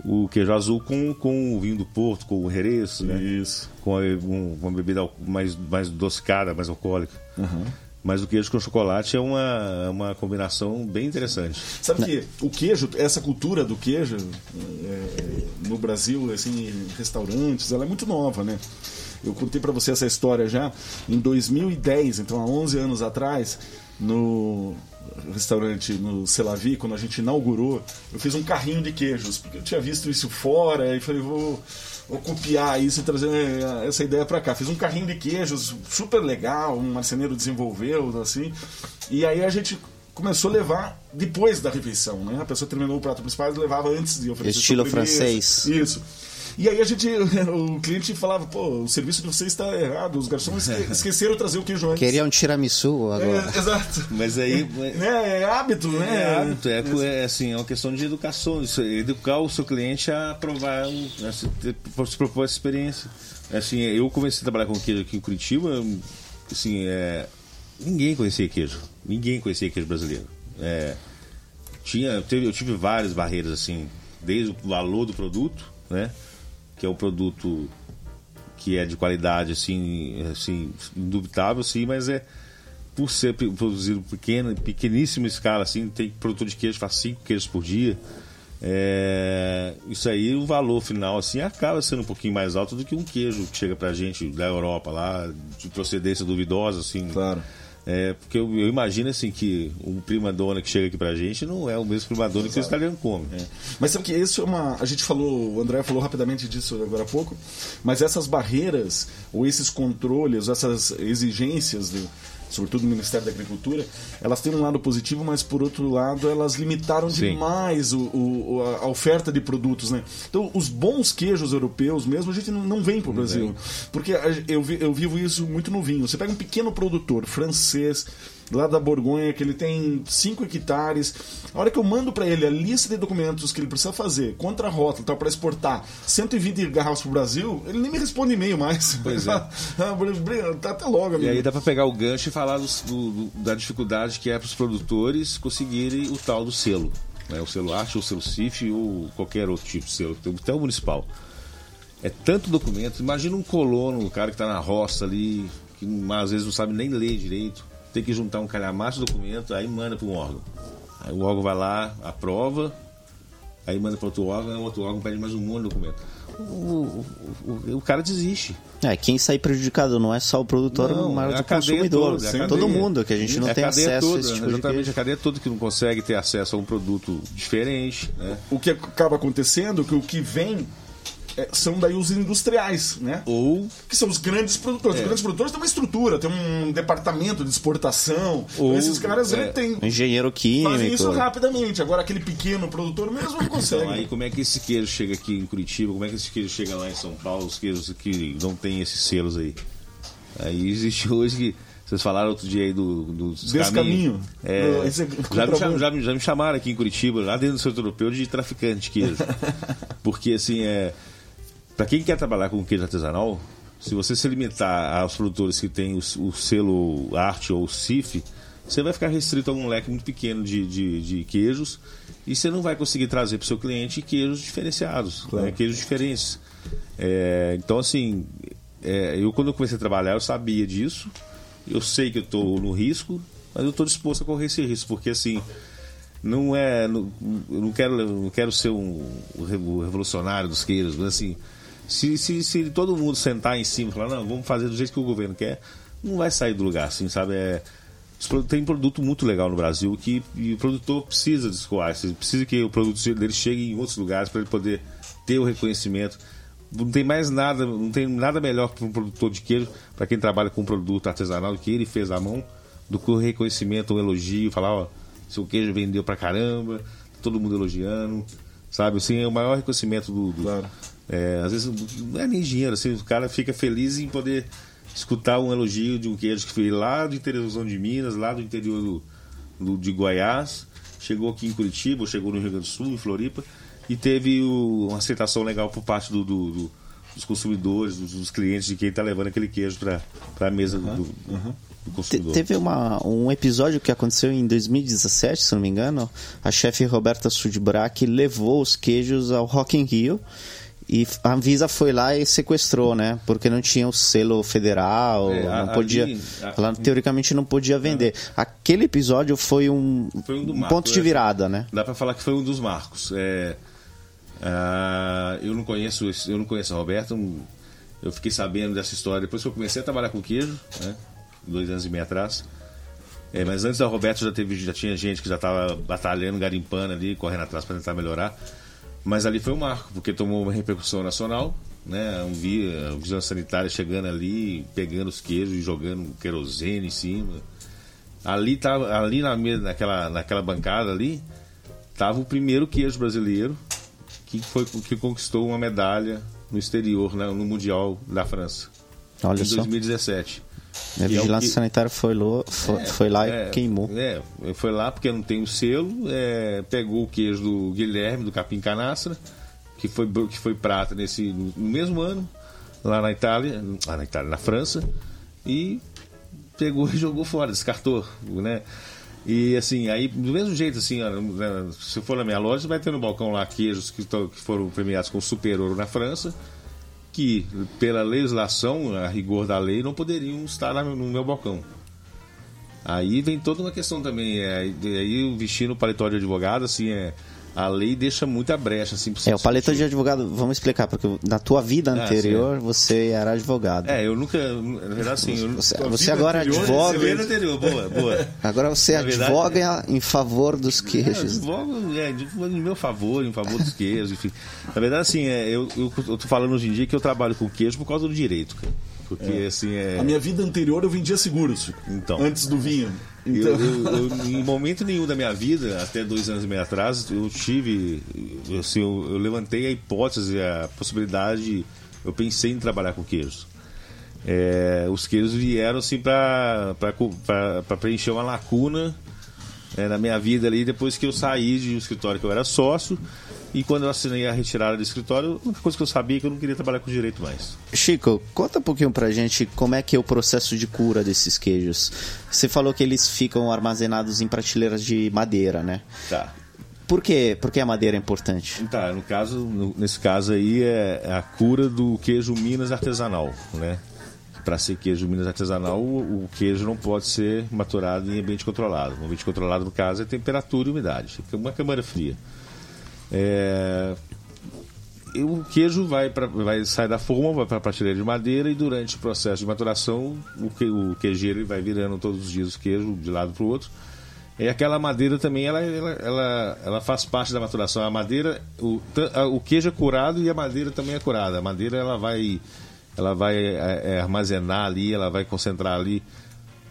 o queijo azul com, com o vinho do Porto, com o Jerez, né? Isso. Com a, um, uma bebida mais mais docicada, mais alcoólica. Uhum. Mas o queijo com chocolate é uma, uma combinação bem interessante. Sabe que o queijo, essa cultura do queijo é, no Brasil, assim, em restaurantes, ela é muito nova, né? Eu contei para você essa história já em 2010, então há 11 anos atrás, no restaurante no Celavi, quando a gente inaugurou, eu fiz um carrinho de queijos, porque eu tinha visto isso fora e falei, vou, vou copiar isso e trazer eh, essa ideia para cá. Fiz um carrinho de queijos super legal, um marceneiro desenvolveu, assim, e aí a gente começou a levar depois da refeição, né? A pessoa terminou o prato principal e levava antes de oferecer Estilo francês. Isso. E aí a gente, o cliente falava, pô, o serviço de vocês está errado, os garçons esqueceram trazer o queijo antes. Queria um tiramisu agora. É, exato. Mas aí. É, é hábito, né? É hábito, é, é, assim, é uma questão de educação, educar o seu cliente a provar, a se, se propor essa experiência. Assim, eu comecei a trabalhar com queijo aqui em Curitiba, assim, é, ninguém conhecia queijo, ninguém conhecia queijo brasileiro. É, tinha, eu tive várias barreiras, assim, desde o valor do produto, né? Que é um produto que é de qualidade assim, assim indubitável, sim, mas é por ser produzido pequena, pequeníssima escala, assim, tem produtor de queijo faz cinco queijos por dia. É, isso aí, o valor final assim acaba sendo um pouquinho mais alto do que um queijo que chega pra gente da Europa lá, de procedência duvidosa, assim. Claro. É, porque eu, eu, imagino assim que um prima dona que chega aqui pra gente não é o mesmo prima dona que o italiano come. É. Mas sabe que isso é uma. A gente falou, o André falou rapidamente disso agora há pouco, mas essas barreiras, ou esses controles, essas exigências do, sobretudo no Ministério da Agricultura, elas têm um lado positivo, mas por outro lado elas limitaram Sim. demais o, o, a oferta de produtos, né? Então os bons queijos europeus mesmo a gente não, não vem para o Brasil, vem. porque eu, eu vivo isso muito no vinho. Você pega um pequeno produtor francês lá da Borgonha, que ele tem 5 hectares. A hora que eu mando para ele a lista de documentos que ele precisa fazer, contra a rótula, tal, para exportar 120 garrafas pro Brasil, ele nem me responde e-mail mais. Pois é. tá até logo, amigo. E aí dá para pegar o gancho e falar do, do, da dificuldade que é para os produtores conseguirem o tal do selo. Né? O selo arte, ou o selo CIF, ou qualquer outro tipo de selo, até o municipal. É tanto documento. Imagina um colono, um cara que está na roça ali, que às vezes não sabe nem ler direito tem que juntar um calhamaço de documento, aí manda para um órgão. Aí o órgão vai lá, aprova, aí manda para outro órgão, o outro órgão pede mais um monte de documento. O, o, o, o, cara desiste. É, quem sai prejudicado não é só o produtor, não, mas é o consumidor. Toda, é todo mundo, que a gente não é tem acesso toda, a esse tipo Exatamente, a cadeia toda que não consegue ter acesso a um produto diferente. Né? O que acaba acontecendo é que o que vem é, são daí os industriais, né? Ou que são os grandes produtores. É. Os grandes produtores têm uma estrutura, tem um departamento de exportação. Ou, então, esses caras é. têm engenheiro químico. Fazem isso rapidamente. Agora aquele pequeno produtor mesmo não consegue. Então, aí como é que esse queijo chega aqui em Curitiba? Como é que esse queijo chega lá em São Paulo? Os queijos que não tem esses selos aí. Aí existe hoje que vocês falaram outro dia aí do, do Desse caminho. É, é já, me, já, já, me chamaram aqui em Curitiba, lá dentro do setor europeu, de traficante de queijo. Porque assim, é para quem quer trabalhar com queijo artesanal, se você se limitar aos produtores que têm o, o selo arte ou CIF, você vai ficar restrito a um leque muito pequeno de, de, de queijos e você não vai conseguir trazer para o seu cliente queijos diferenciados, claro. né? queijos diferentes. É, então, assim, é, eu quando eu comecei a trabalhar, eu sabia disso, eu sei que eu estou no risco, mas eu estou disposto a correr esse risco, porque assim, não é. Não, eu não quero, não quero ser um, um revolucionário dos queijos, mas assim se, se, se todo mundo sentar em cima e falar, não, vamos fazer do jeito que o governo quer, não vai sair do lugar, assim, sabe? É, tem produto muito legal no Brasil que o produtor precisa de escoar, precisa que o produto dele chegue em outros lugares para ele poder ter o reconhecimento. Não tem mais nada, não tem nada melhor para um produtor de queijo, para quem trabalha com um produto artesanal que ele fez à mão, do que o reconhecimento, o elogio, falar, ó, seu queijo vendeu pra caramba, todo mundo elogiando, sabe? Assim, é o maior reconhecimento do, do, claro. É, às vezes não é nem dinheiro, assim, o cara fica feliz em poder escutar um elogio de um queijo que veio lá do interior de Minas, lá do interior do, do, de Goiás, chegou aqui em Curitiba, chegou no Rio Grande do Sul, em Floripa, e teve o, uma aceitação legal por parte do, do, dos consumidores, dos, dos, clientes, de quem está levando aquele queijo para a mesa uhum, do, uhum. consumidor. Teve uma, um episódio que aconteceu em 2017, se não me engano, a chefe Roberta Sudbrack levou os queijos ao Rock in Rio e a Anvisa foi lá e sequestrou, né? Porque não tinha o selo federal, é, não a, podia. Ali, a, ela teoricamente não podia vender. Aquele episódio foi um, foi um, um ponto de né? virada, né? Dá para falar que foi um dos marcos. É, uh, eu não conheço, eu não conheço a Roberta. Eu fiquei sabendo dessa história depois que eu comecei a trabalhar com queijo, né? Dois anos e meio atrás. É, mas antes da Roberto já, teve, já tinha gente que já estava batalhando, garimpando ali, correndo atrás para tentar melhorar. Mas ali foi um marco, porque tomou uma repercussão nacional, né? Um via, a vigilância sanitária chegando ali, pegando os queijos e jogando querosene em cima. Ali, tava, ali na, naquela, naquela bancada ali, tava o primeiro queijo brasileiro que, foi, que conquistou uma medalha no exterior, né, no Mundial da França. Olha em só. 2017. A vigilância é que... sanitária foi, lo, foi, é, foi lá é, e queimou. É, foi lá porque não tem o selo, é, pegou o queijo do Guilherme, do Capim Canastra, que foi, que foi prata nesse, no mesmo ano, lá na Itália, lá na Itália, na França, e pegou e jogou fora, descartou, né? E assim, aí do mesmo jeito, assim, ó, né, se for na minha loja, vai ter no balcão lá queijos que, to, que foram premiados com super ouro na França, que pela legislação, a rigor da lei, não poderiam estar no meu balcão. Aí vem toda uma questão também, é, aí vestindo o paletó de advogado, assim, é a lei deixa muita brecha assim É, o paletó de advogado, vamos explicar, porque na tua vida ah, anterior você era advogado. É, eu nunca, na verdade assim, eu, você, você agora anterior, advoga. Você anterior, boa, boa. Agora você na advoga verdade, em favor dos queijos. É, advogo é, em meu favor, em favor dos queijos, enfim. Na verdade assim, é, eu, eu, eu tô falando hoje em dia que eu trabalho com queijo por causa do direito, cara. Porque é. assim é. A minha vida anterior eu vendia seguros. Então. Antes do vinho. Então... Eu, eu, eu, em momento nenhum da minha vida, até dois anos e meio atrás, eu tive. Assim, eu, levantei a hipótese, a possibilidade. Eu pensei em trabalhar com queijos. É, os queijos vieram assim para preencher uma lacuna é, na minha vida ali depois que eu saí de um escritório que eu era sócio e quando eu assinei a retirada do escritório, a única coisa que eu sabia é que eu não queria trabalhar com direito mais. Chico, conta um pouquinho pra gente como é que é o processo de cura desses queijos. Você falou que eles ficam armazenados em prateleiras de madeira, né? Tá. Por quê? Por que a madeira é importante? Tá, no caso, no, nesse caso aí é a cura do queijo Minas artesanal, né? Para ser queijo Minas artesanal, o, o, queijo não pode ser maturado em ambiente controlado. O ambiente controlado, no caso, é temperatura e umidade. Fica uma câmara fria. É, o queijo vai, pra, vai sair da forma, vai para a prateleira de madeira e durante o processo de maturação o, que, o queijeiro vai virando todos os dias o queijo de lado para o outro. E aquela madeira também ela, ela, ela, ela, faz parte da maturação. A madeira, o, o queijo é curado e a madeira também é curada. A madeira ela vai, ela vai é, é, armazenar ali, ela vai concentrar ali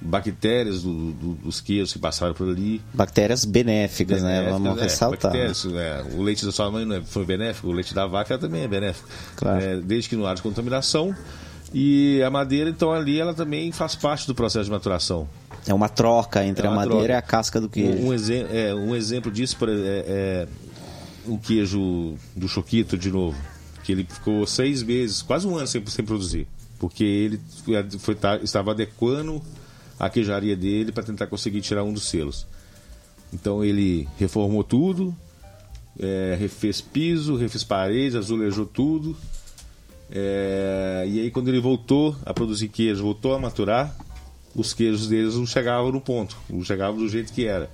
bactérias do, do, dos queijos que passaram por ali. Bactérias benéficas, benéficas né? Vamos é, ressaltar. Bactérias, é, o leite da sua mãe não é, foi benéfico, o leite da vaca também é benéfico. Claro. É, desde que não haja contaminação. E a madeira, então, ali ela também faz parte do processo de maturação. É uma troca entre é uma a madeira troca. e a casca do queijo. Um, um, é, um exemplo disso é, é o queijo do Choquito, de novo. Que ele ficou seis meses, quase um ano sem, sem produzir. Porque ele foi, tá, estava adequando a queijaria dele para tentar conseguir tirar um dos selos. Então ele reformou tudo, é, refez piso, refez paredes, azulejou tudo. É, e aí quando ele voltou a produzir queijo, voltou a maturar, os queijos deles não chegavam no ponto, não chegavam do jeito que era.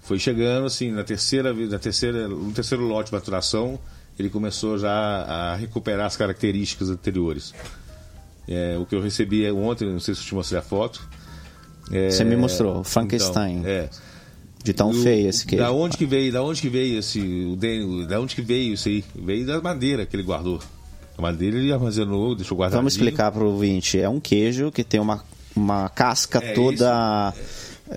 Foi chegando assim, na terceira, na terceira, no terceiro lote de maturação, ele começou já a recuperar as características anteriores. É, o que eu recebi ontem, não sei se eu te mostrei a foto. É, Você me mostrou, Frankenstein. Então, é. De tão feio esse queijo. Da onde que veio? Da onde que veio esse? O, da onde que veio isso aí? Veio da madeira que ele guardou. A madeira ele armazenou, deixou guardado. Vamos explicar para o ouvinte. É um queijo que tem uma, uma casca é, toda.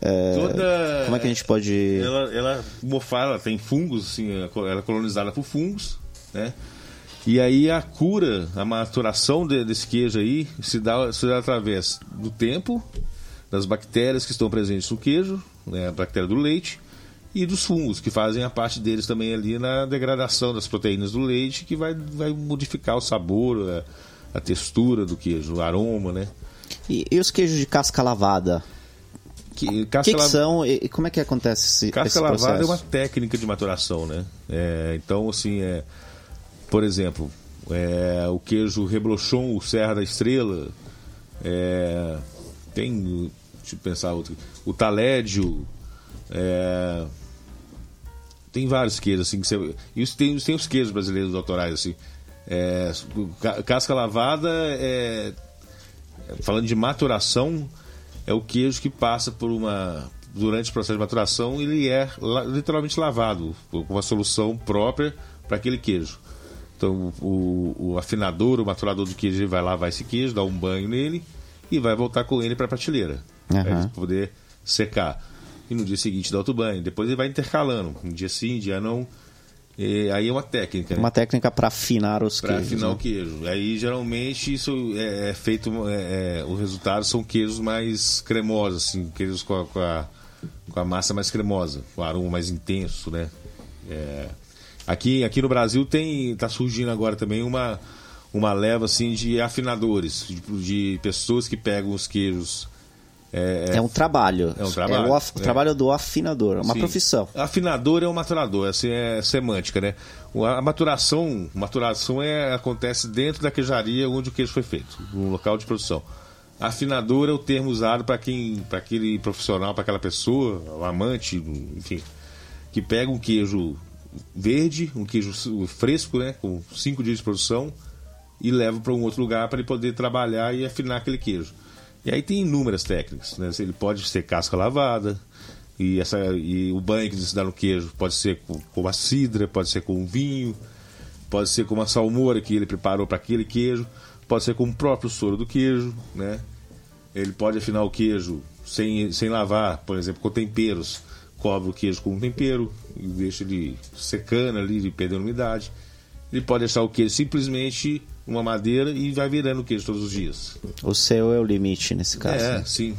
É, toda. Como é que a gente pode. Ela, ela mofada, ela tem fungos, assim, ela é colonizada por fungos, né? E aí a cura, a maturação de, desse queijo aí se dá, se dá através do tempo, das bactérias que estão presentes no queijo, né, a bactéria do leite, e dos fungos, que fazem a parte deles também ali na degradação das proteínas do leite, que vai, vai modificar o sabor, a, a textura do queijo, o aroma, né? E, e os queijos de casca lavada? Que, casca que, que são e como é que acontece esse, casca esse lavada é uma técnica de maturação, né? É, então, assim, é por exemplo, é, o queijo reblochon, o Serra da Estrela, é, tem, deixa eu pensar outro, o talédio, é, tem vários queijos assim que você, e tem, tem os queijos brasileiros autorais assim, É, casca lavada é, falando de maturação é o queijo que passa por uma durante o processo de maturação ele é literalmente lavado com uma solução própria para aquele queijo. Então o, o, afinador, o maturador do queijo vai lavar esse queijo, dá um banho nele e vai voltar com ele para a prateleira uhum. para poder secar. E no dia seguinte dá outro banho. Depois ele vai intercalando, um dia sim, um dia não. E aí é uma técnica. Né? Uma técnica para afinar os pra queijos. Para afinar né? o queijo. Aí geralmente isso é, é feito. É, é, os resultados são queijos mais cremosos, assim, queijos com a, com a, com a massa mais cremosa, com o aroma mais intenso, né? É, aqui, aqui no Brasil tem. tá surgindo agora também uma, uma leva assim de afinadores, de, de pessoas que pegam os queijos é, é, é, um trabalho. É um trabalho. É o, af, é. trabalho do afinador, é uma Sim. profissão. Afinador é um maturador, assim é semântica, né? A maturação, maturação é, acontece dentro da queijaria onde o queijo foi feito, no local de produção. Afinador é o termo usado para quem, para aquele profissional, para aquela pessoa, o amante, enfim, que pega um queijo verde, um queijo fresco, né, com cinco dias de produção, e leva para um outro lugar para ele poder trabalhar e afinar aquele queijo. E aí tem inúmeras técnicas. Né? Ele pode ser casca lavada, e, essa, e o banho que se dá no queijo pode ser com, com a cidra, pode ser com vinho, pode ser com uma salmoura que ele preparou para aquele queijo, pode ser com o próprio soro do queijo, né? Ele pode afinar o queijo sem, sem lavar, por exemplo, com temperos. Cobre o queijo com um tempero deixa ele secando ali, perdendo umidade. Ele pode deixar o queijo simplesmente uma madeira e vai virando queijo todos os dias. O céu é o limite nesse caso. É, né? sim.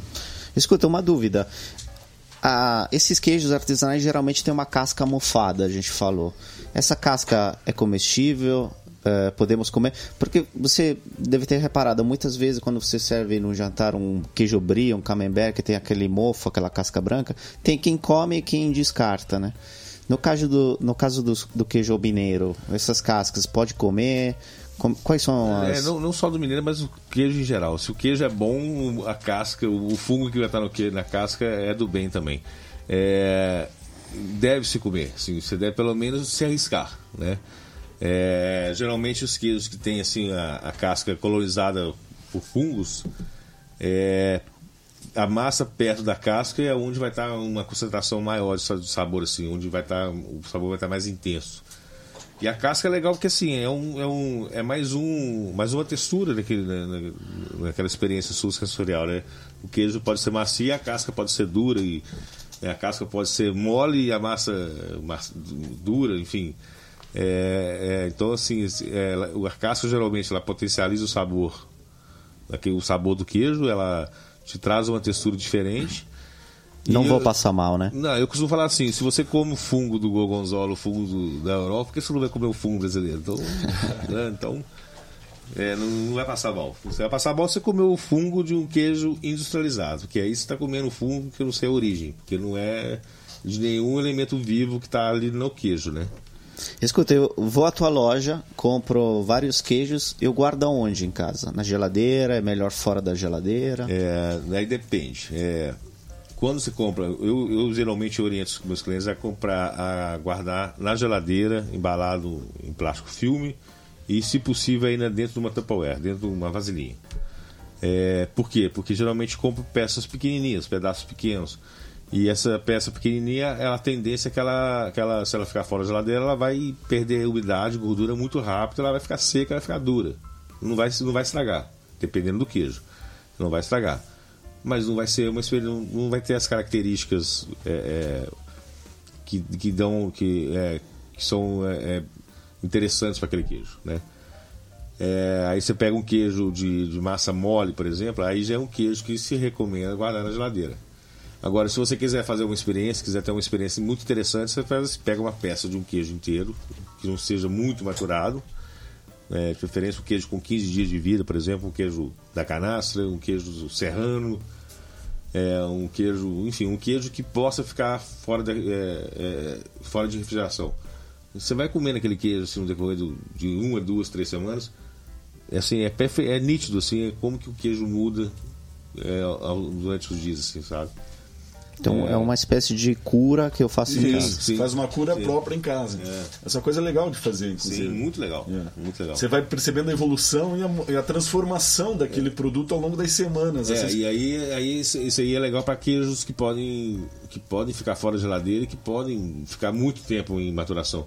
Escuta, uma dúvida. Ah, esses queijos artesanais geralmente têm uma casca mofada, a gente falou. Essa casca é comestível? É, podemos comer? Porque você deve ter reparado, muitas vezes quando você serve no jantar um queijo brie, um camembert, que tem aquele mofo, aquela casca branca, tem quem come e quem descarta, né? No caso do, no caso do, do queijo mineiro, essas cascas, pode comer? Quais são é, as... É, não, não, só do mineiro, mas o queijo em geral. Se o queijo é bom, a casca, o fungo que vai estar no queijo, na casca é do bem também. É, deve se comer, assim, você deve pelo menos se arriscar, né? É, geralmente os queijos que têm assim a, a casca colorizada por fungos, é, a massa perto da casca é onde vai estar uma concentração maior de sabor assim, onde vai estar o sabor vai estar mais intenso. E a casca é legal porque assim, é, um, é, um, é mais, um, mais uma textura daquele, né, naquela experiência sensorial, né? O queijo pode ser macio a casca pode ser dura, e né, a casca pode ser mole e a massa, massa dura, enfim. É, é, então, assim, é, a casca geralmente ela potencializa o sabor, o sabor do queijo, ela te traz uma textura diferente. Não vou passar mal, né? Não, eu costumo falar assim: se você come o fungo do gorgonzola, o fungo do, da Europa, por que você não vai comer o fungo brasileiro? Então, né, então é, não, não, vai passar mal. Você vai passar mal se você comer o fungo de um queijo industrializado, que aí você está comendo fungo que eu não sei a origem, porque não é de nenhum elemento vivo que está ali no queijo, né? Escuta, eu vou à tua loja, compro vários queijos, eu guardo onde em casa? Na geladeira? É melhor fora da geladeira? É, aí depende. É, quando você compra, eu, eu geralmente oriento os meus clientes a comprar, a guardar na geladeira, embalado em plástico filme e, se possível, ainda dentro de uma Tupperware, dentro de uma vasilhinha. É, por quê? Porque geralmente compro peças pequenininhas, pedaços pequenos. E essa peça pequenininha, ela, a tendência é que ela, que ela, se ela ficar fora da geladeira, ela vai perder umidade, gordura muito rápido, ela vai ficar seca, ela vai ficar dura. Não vai, não vai estragar, dependendo do queijo. Não vai estragar mas não vai ser uma não vai ter as características é, é, que, que dão que, é, que são é, é, interessantes para aquele queijo, né? É, aí você pega um queijo de, de, massa mole, por exemplo, aí já é um queijo que se recomenda guardar na geladeira. Agora, se você quiser fazer uma experiência, quiser ter uma experiência muito interessante, você faz, pega uma peça de um queijo inteiro, que não seja muito maturado, é, de preferência um queijo com 15 dias de vida, por exemplo, um queijo da canastra, um queijo serrano, é, um queijo, enfim, um queijo que possa ficar fora, de, é, é, fora de refrigeração. Você vai comendo aquele queijo assim, no decorrer de uma, duas, três semanas, é, assim, é, é nítido assim, é como que o queijo muda é, durante os dias, assim, sabe? Então é, uma espécie de cura que eu faço em casa. Você faz uma cura Sim. própria em casa. É. Essa coisa é legal de fazer, Sim, inclusive. muito legal. É. Muito legal. Você vai percebendo a evolução e a, e a transformação daquele produto ao longo das semanas. É, Essas- e aí, aí isso, isso aí é legal para queijos que podem, que podem ficar fora da geladeira e que podem ficar muito tempo em maturação.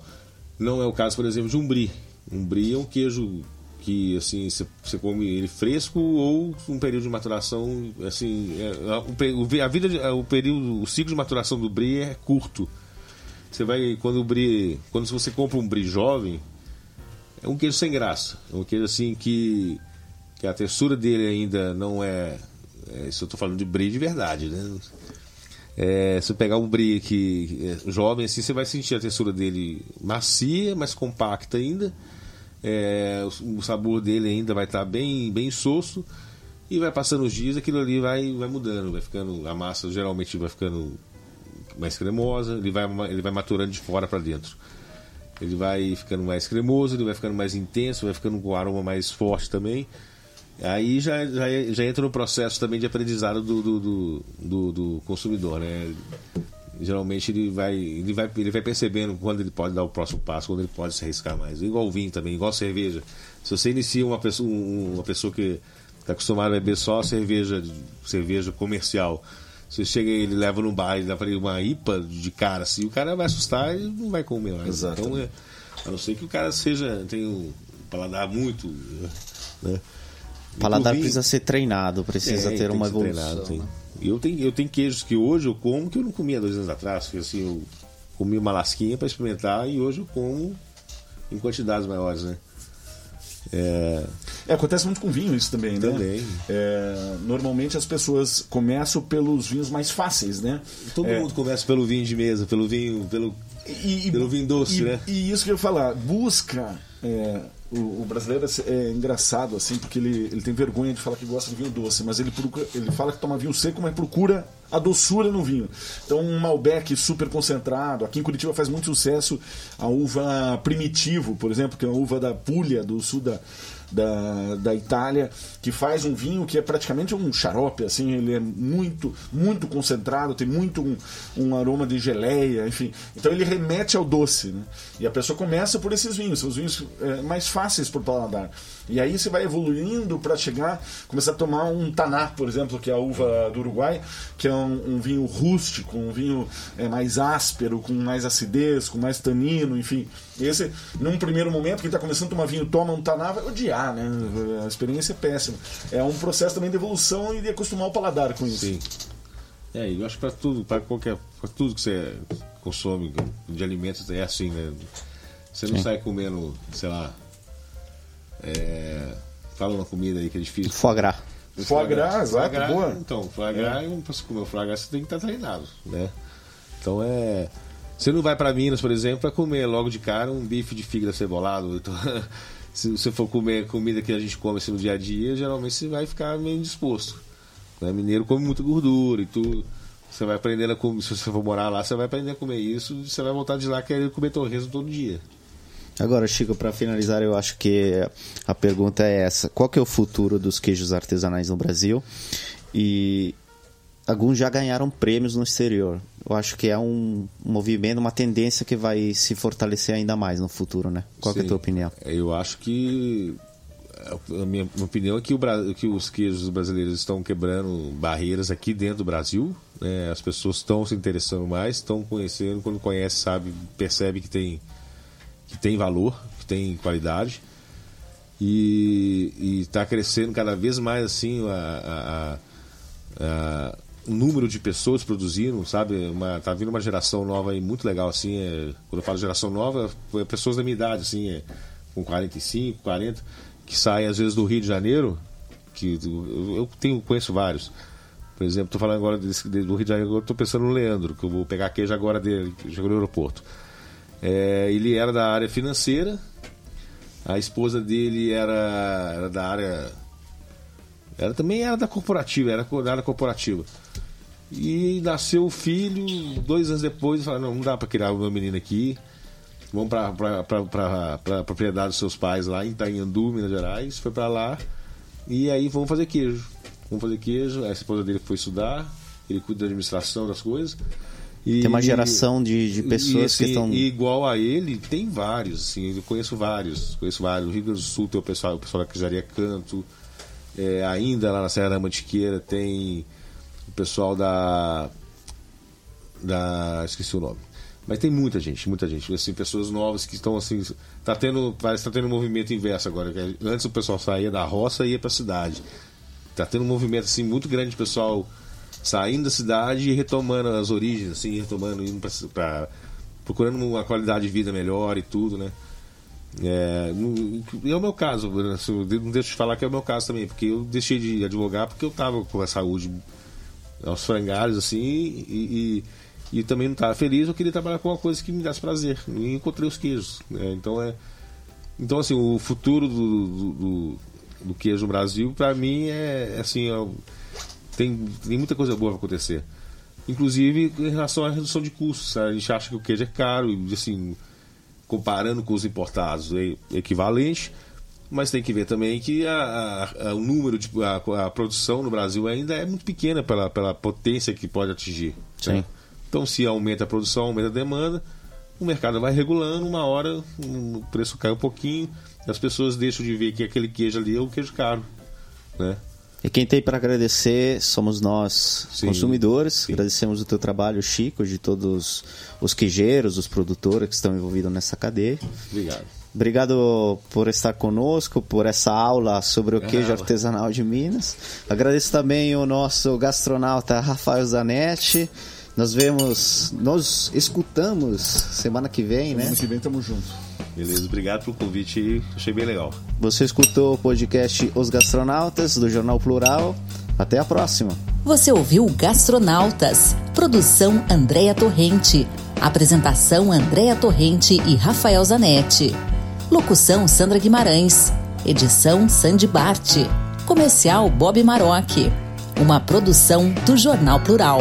Não é o caso, por exemplo, de um brie. Um brie é um queijo que assim você, come ele fresco ou um período de maturação assim é, o pe- o, a vida de- o período o ciclo de maturação do brie é curto. Você vai quando o brie quando você compra um brie jovem é um queijo sem graça. É um queijo assim que que a textura dele ainda não é, é isso eu tô falando de brie de verdade né? É, se pegar um brie que é jovem assim você vai sentir a textura dele macia mas compacta ainda é, o, o sabor dele ainda vai estar bem bem insosso e vai passando os dias aquilo ali vai vai mudando vai ficando a massa geralmente vai ficando mais cremosa ele vai ele vai maturando de fora para dentro ele vai ficando mais cremoso, ele vai ficando mais intenso, vai ficando com aroma mais forte também. Aí já, já, já entra no processo também de aprendizado do, do, do, do- do consumidor, né? Geralmente ele vai, ele, vai, ele vai percebendo quando ele pode dar o próximo passo, quando ele pode se arriscar mais. Igual o vinho também, igual a cerveja. Se você inicia uma pessoa, um- uma pessoa que está acostumada a beber só cerveja, cerveja comercial, você chega e ele leva num bar e dá para ele uma IPA de cara, assim, o cara vai assustar e não vai comer mais. Exato. Então, é, a não ser que o cara seja, tenha um paladar muito. Né? O paladar vinho- precisa ser treinado, precisa É, ter tem uma evolução. treinado, tem. né? Eu tenho, eu tenho queijos que hoje eu como que eu não comia dois anos atrás. Que, assim, eu comi uma lasquinha para experimentar e hoje eu como em quantidades maiores, né? É, É, acontece muito com vinho isso também, né? Também. É, normalmente as pessoas começam pelos vinhos mais fáceis, né? todo É, mundo começa pelo vinho de mesa, pelo vinho, pelo, e, e- pelo vinho doce, e, né? E isso que eu ia falar, busca. O, o brasileiro é, é engraçado, assim, porque ele, ele tem vergonha de falar que gosta de vinho doce, mas ele, procura, ele fala que toma vinho seco, mas procura a doçura no vinho. Então, um Malbec super concentrado. Aqui em Curitiba faz muito sucesso a uva Primitivo, por exemplo, que é uma uva da Puglia, do sul da, da, da Itália, que faz um vinho que é praticamente um xarope, assim, ele é muito, muito concentrado, tem muito um, um aroma de geleia, enfim. Então ele remete ao doce, né? E a pessoa começa por esses vinhos, são os vinhos é, mais fáceis por paladar. E aí você vai evoluindo para chegar, começar a tomar um taná, por exemplo, que é a uva do Uruguai, que é um, um vinho rústico, um vinho é, mais áspero, com mais acidez, com mais tanino, enfim. Esse, num primeiro momento, quem está começando a tomar vinho toma um taná, vai odiar, né? A experiência é péssima. É um processo também de evolução e de acostumar o paladar com isso. Sim. É, eu acho que para tudo, para qualquer, para tudo que você consome de alimentos é assim, né? Você não Sim. sai comendo, sei lá, é, fala uma comida aí que é difícil. Foie gras. Foie gras, exato, boa. Então, foie gras, é. para você comer o foie gras, você tem que estar treinado, né? Então é. Você não vai para Minas, por exemplo, para comer logo de cara um bife de fígado cebolado. Então, se você for comer comida que a gente come assim no dia a dia, geralmente você vai ficar meio indisposto. Né? Mineiro come muita gordura e tudo. Você vai aprendendo a comer, se você for morar lá, você vai aprender a comer isso, você vai voltar de lá querendo comer torresmo todo dia. Agora, Chico, para finalizar, eu acho que a pergunta é essa: qual que é o futuro dos queijos artesanais no Brasil? E alguns já ganharam prêmios no exterior. Eu acho que é um movimento, uma tendência que vai se fortalecer ainda mais no futuro, né? Qual que é a tua opinião? Eu acho que a minha opinião é que, o, que os queijos brasileiros estão quebrando barreiras aqui dentro do Brasil. né? As pessoas estão se interessando mais, estão conhecendo, quando conhece, sabe, percebe que tem, que tem valor, que tem qualidade. E está crescendo cada vez mais assim a, a- a- número de pessoas produzindo, sabe? Uma, tá vindo uma geração nova aí muito legal, assim. é- quando eu falo geração nova, é pessoas da minha idade, assim, é, com 45, 40, que saem às vezes do Rio de Janeiro, que eu, eu tenho, conheço vários. Por exemplo, estou falando agora desse, do Rio de Janeiro, estou pensando no Leandro, que eu vou pegar queijo agora dele, chegou no aeroporto. É, ele era da área financeira, a esposa dele era, era da área. Ela também era da corporativa, era da área corporativa. E nasceu o filho, dois anos depois, falaram, não, não dá para criar o meu menino aqui. Vamos para a propriedade dos seus pais lá em Itanhandu, Minas Gerais. Foi para lá. E aí vamos fazer queijo. Vamos fazer queijo. A esposa dele foi estudar, ele cuida da administração das coisas. E, tem uma geração de, de pessoas e, assim, que estão. igual a ele, tem vários, assim, eu conheço vários. Conheço vários. No Rio Grande do Sul tem o pessoal, o pessoal da Quisaria Canto. É, ainda lá na Serra da Mantiqueira tem o pessoal da. da. esqueci o nome. Mas tem muita gente, muita gente. Assim, pessoas novas que estão assim. Tá tendo, parece que tá tendo um movimento inverso agora. Antes o pessoal saía da roça e ia a cidade. Tá tendo um movimento assim muito grande de pessoal saindo da cidade e retomando as origens, assim, retomando, indo para procurando uma qualidade de vida melhor e tudo, né? É, é o meu caso, né? não deixo de falar que é o meu caso também, porque eu deixei de advogar porque eu estava com a saúde aos frangalhos, assim, e, e, e também não estava feliz, eu queria trabalhar com uma coisa que me desse prazer, e encontrei os queijos, né? Então é. Então, assim, o futuro do, do, do, do queijo no Brasil, para mim, é assim. É, tem, tem muita coisa boa para acontecer. Inclusive em relação à redução de custos. A gente acha que o queijo é caro e, assim, comparando com os importados, é equivalente. Mas tem que ver também que a, a, a o número de a, a, produção no Brasil ainda é muito pequena pela, pela potência que pode atingir. Né? Então, se aumenta a produção, aumenta a demanda, o mercado vai regulando, uma hora o preço cai um pouquinho, as pessoas deixam de ver que aquele queijo ali é o queijo caro. Né? E quem tem para agradecer somos nós, sim, consumidores. Sim. Agradecemos o teu trabalho, Chico, de todos os queijeiros, os produtores que estão envolvidos nessa cadeia. Obrigado. Obrigado por estar conosco, por essa aula sobre o queijo artesanal de Minas. Agradeço também o nosso gastronauta Rafael Zanetti. Nós vemos, nós escutamos semana que vem, semana né? Semana que vem estamos juntos. Beleza, obrigado pelo convite, achei bem legal. Você escutou o podcast Os Gastronautas, do Jornal Plural. Até a próxima. Você ouviu Gastronautas, produção Andréa Torrente, apresentação Andréa Torrente e Rafael Zanetti, locução Sandra Guimarães, edição Sandy Bart, comercial Bob Maroc, uma produção do Jornal Plural.